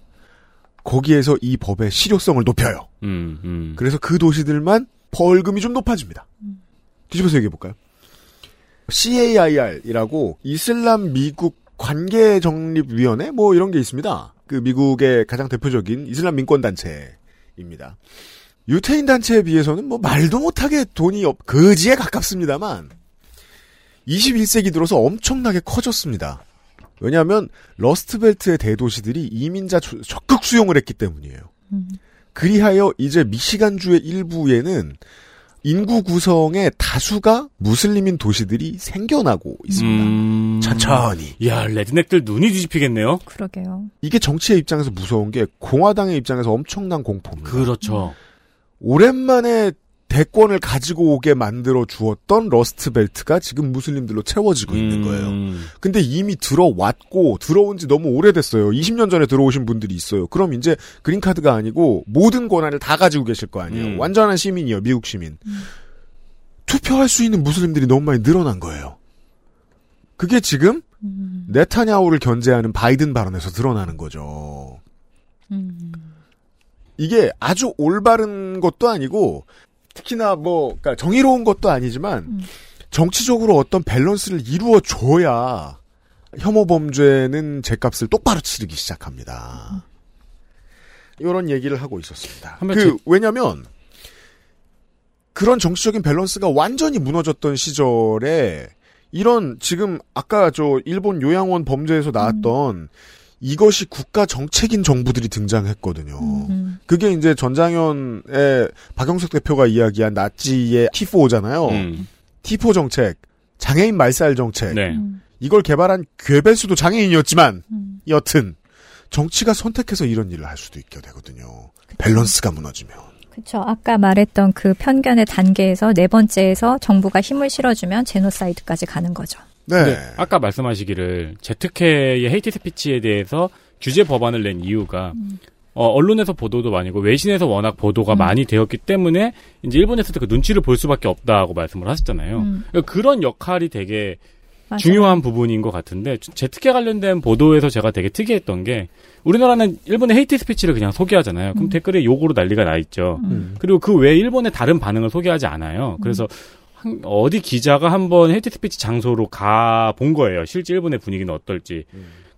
거기에서 이 법의 실효성을 높여요. 음, 음. 그래서 그 도시들만 벌금이 좀 높아집니다. 뒤집어서 얘기해 볼까요? CAIR이라고 이슬람 미국 관계 정립 위원회 뭐 이런 게 있습니다. 그 미국의 가장 대표적인 이슬람 민권 단체입니다. 유태인 단체에 비해서는 뭐 말도 못하게 돈이 없, 거지에 가깝습니다만 21세기 들어서 엄청나게 커졌습니다. 왜냐하면 러스트벨트의 대도시들이 이민자 조- 적극 수용을 했기 때문이에요. 그리하여 이제 미시간주의 일부에는 인구 구성의 다수가 무슬림인 도시들이 생겨나고 있습니다. 음. 천천히. 야, 레드넥들 눈이 뒤집히겠네요. 그러게요. 이게 정치의 입장에서 무서운 게 공화당의 입장에서 엄청난 공포입니다. 그렇죠. 오랜만에 대권을 가지고 오게 만들어 주었던 러스트벨트가 지금 무슬림들로 채워지고 있는 거예요. 근데 이미 들어왔고 들어온 지 너무 오래됐어요. 20년 전에 들어오신 분들이 있어요. 그럼 이제 그린카드가 아니고 모든 권한을 다 가지고 계실 거 아니에요. 음. 완전한 시민이요. 미국 시민. 투표할 수 있는 무슬림들이 너무 많이 늘어난 거예요. 그게 지금 네타냐후를 견제하는 바이든 발언에서 드러나는 거죠. 이게 아주 올바른 것도 아니고 특히나 뭐 그러니까 정의로운 것도 아니지만 정치적으로 어떤 밸런스를 이루어 줘야 혐오 범죄는 제값을 똑바로 치르기 시작합니다. 이런 얘기를 하고 있었습니다. 그 제- 왜냐면 그런 정치적인 밸런스가 완전히 무너졌던 시절에 이런 지금 아까 저 일본 요양원 범죄에서 나왔던 이것이 국가 정책인 정부들이 등장했거든요. 그게 이제 전장현의 박영석 대표가 이야기한 나치의 T4잖아요. 음. T4 정책, 장애인 말살 정책. 네. 이걸 개발한 괴벨수도 장애인이었지만 여튼 정치가 선택해서 이런 일을 할 수도 있게 되거든요. 밸런스가 무너지면. 그렇죠. 아까 말했던 그 편견의 단계에서 네 번째에서 정부가 힘을 실어주면 제노사이드까지 가는 거죠. 네. 아까 말씀하시기를 재특회의 hate speech에 대해서 규제 법안을 낸 이유가 어, 언론에서 보도도 많이고 외신에서 워낙 보도가 많이 되었기 때문에 이제 일본에서도 그 눈치를 볼 수밖에 없다고 말씀을 하셨잖아요. 음. 그러니까 그런 역할이 되게 맞아요. 중요한 부분인 것 같은데 재특회 관련된 보도에서 제가 되게 특이했던 게 우리나라는 일본의 hate speech를 그냥 소개하잖아요. 그럼 댓글에 욕으로 난리가 나 있죠. 음. 그리고 그 외에 일본의 다른 반응을 소개하지 않아요. 그래서 한- 어디 기자가 한번 hate speech 장소로 가 본 거예요. 실제 일본의 분위기는 어떨지.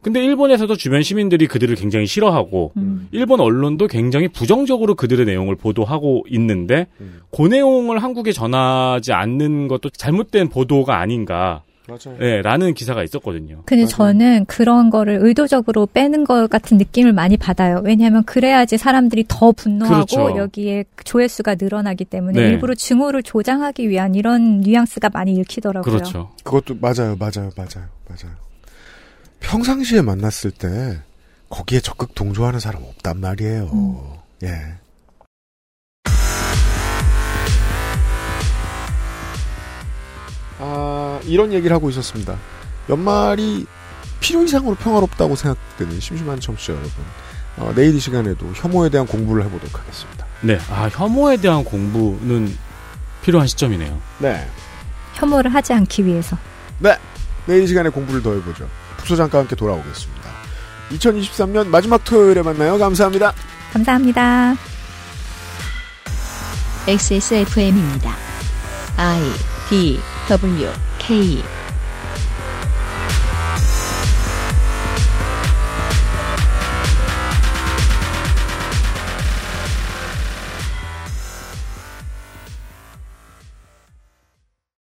근데 일본에서도 주변 시민들이 그들을 굉장히 싫어하고 음. 일본 언론도 굉장히 부정적으로 그들의 내용을 보도하고 있는데 그 내용을 한국에 전하지 않는 것도 잘못된 보도가 아닌가. 맞아요. 예, 라는 기사가 있었거든요. 근데 저는 그런 거를 의도적으로 빼는 것 같은 느낌을 많이 받아요. 왜냐하면 그래야지 사람들이 더 분노하고 그렇죠. 여기에 조회수가 늘어나기 때문에 네. 일부러 증오를 조장하기 위한 이런 뉘앙스가 많이 읽히더라고요. 그렇죠. 그것도 맞아요, 맞아요, 맞아요, 맞아요. 평상시에 만났을 때 거기에 적극 동조하는 사람 없단 말이에요. 예. 아, 이런 얘기를 하고 있었습니다. 연말이 필요 이상으로 평화롭다고 생각되는 심심한 청취자 여러분. 어, 내일 이 시간에도 혐오에 대한 공부를 해보도록 하겠습니다. 네. 아, 혐오에 대한 공부는 필요한 시점이네요. 네. 혐오를 하지 않기 위해서. 네. 내일 이 시간에 공부를 더 해보죠. 부소장과 함께 돌아오겠습니다. 2023년 마지막 토요일에 만나요. 감사합니다. 감사합니다. XSFM입니다. I D W 嘿.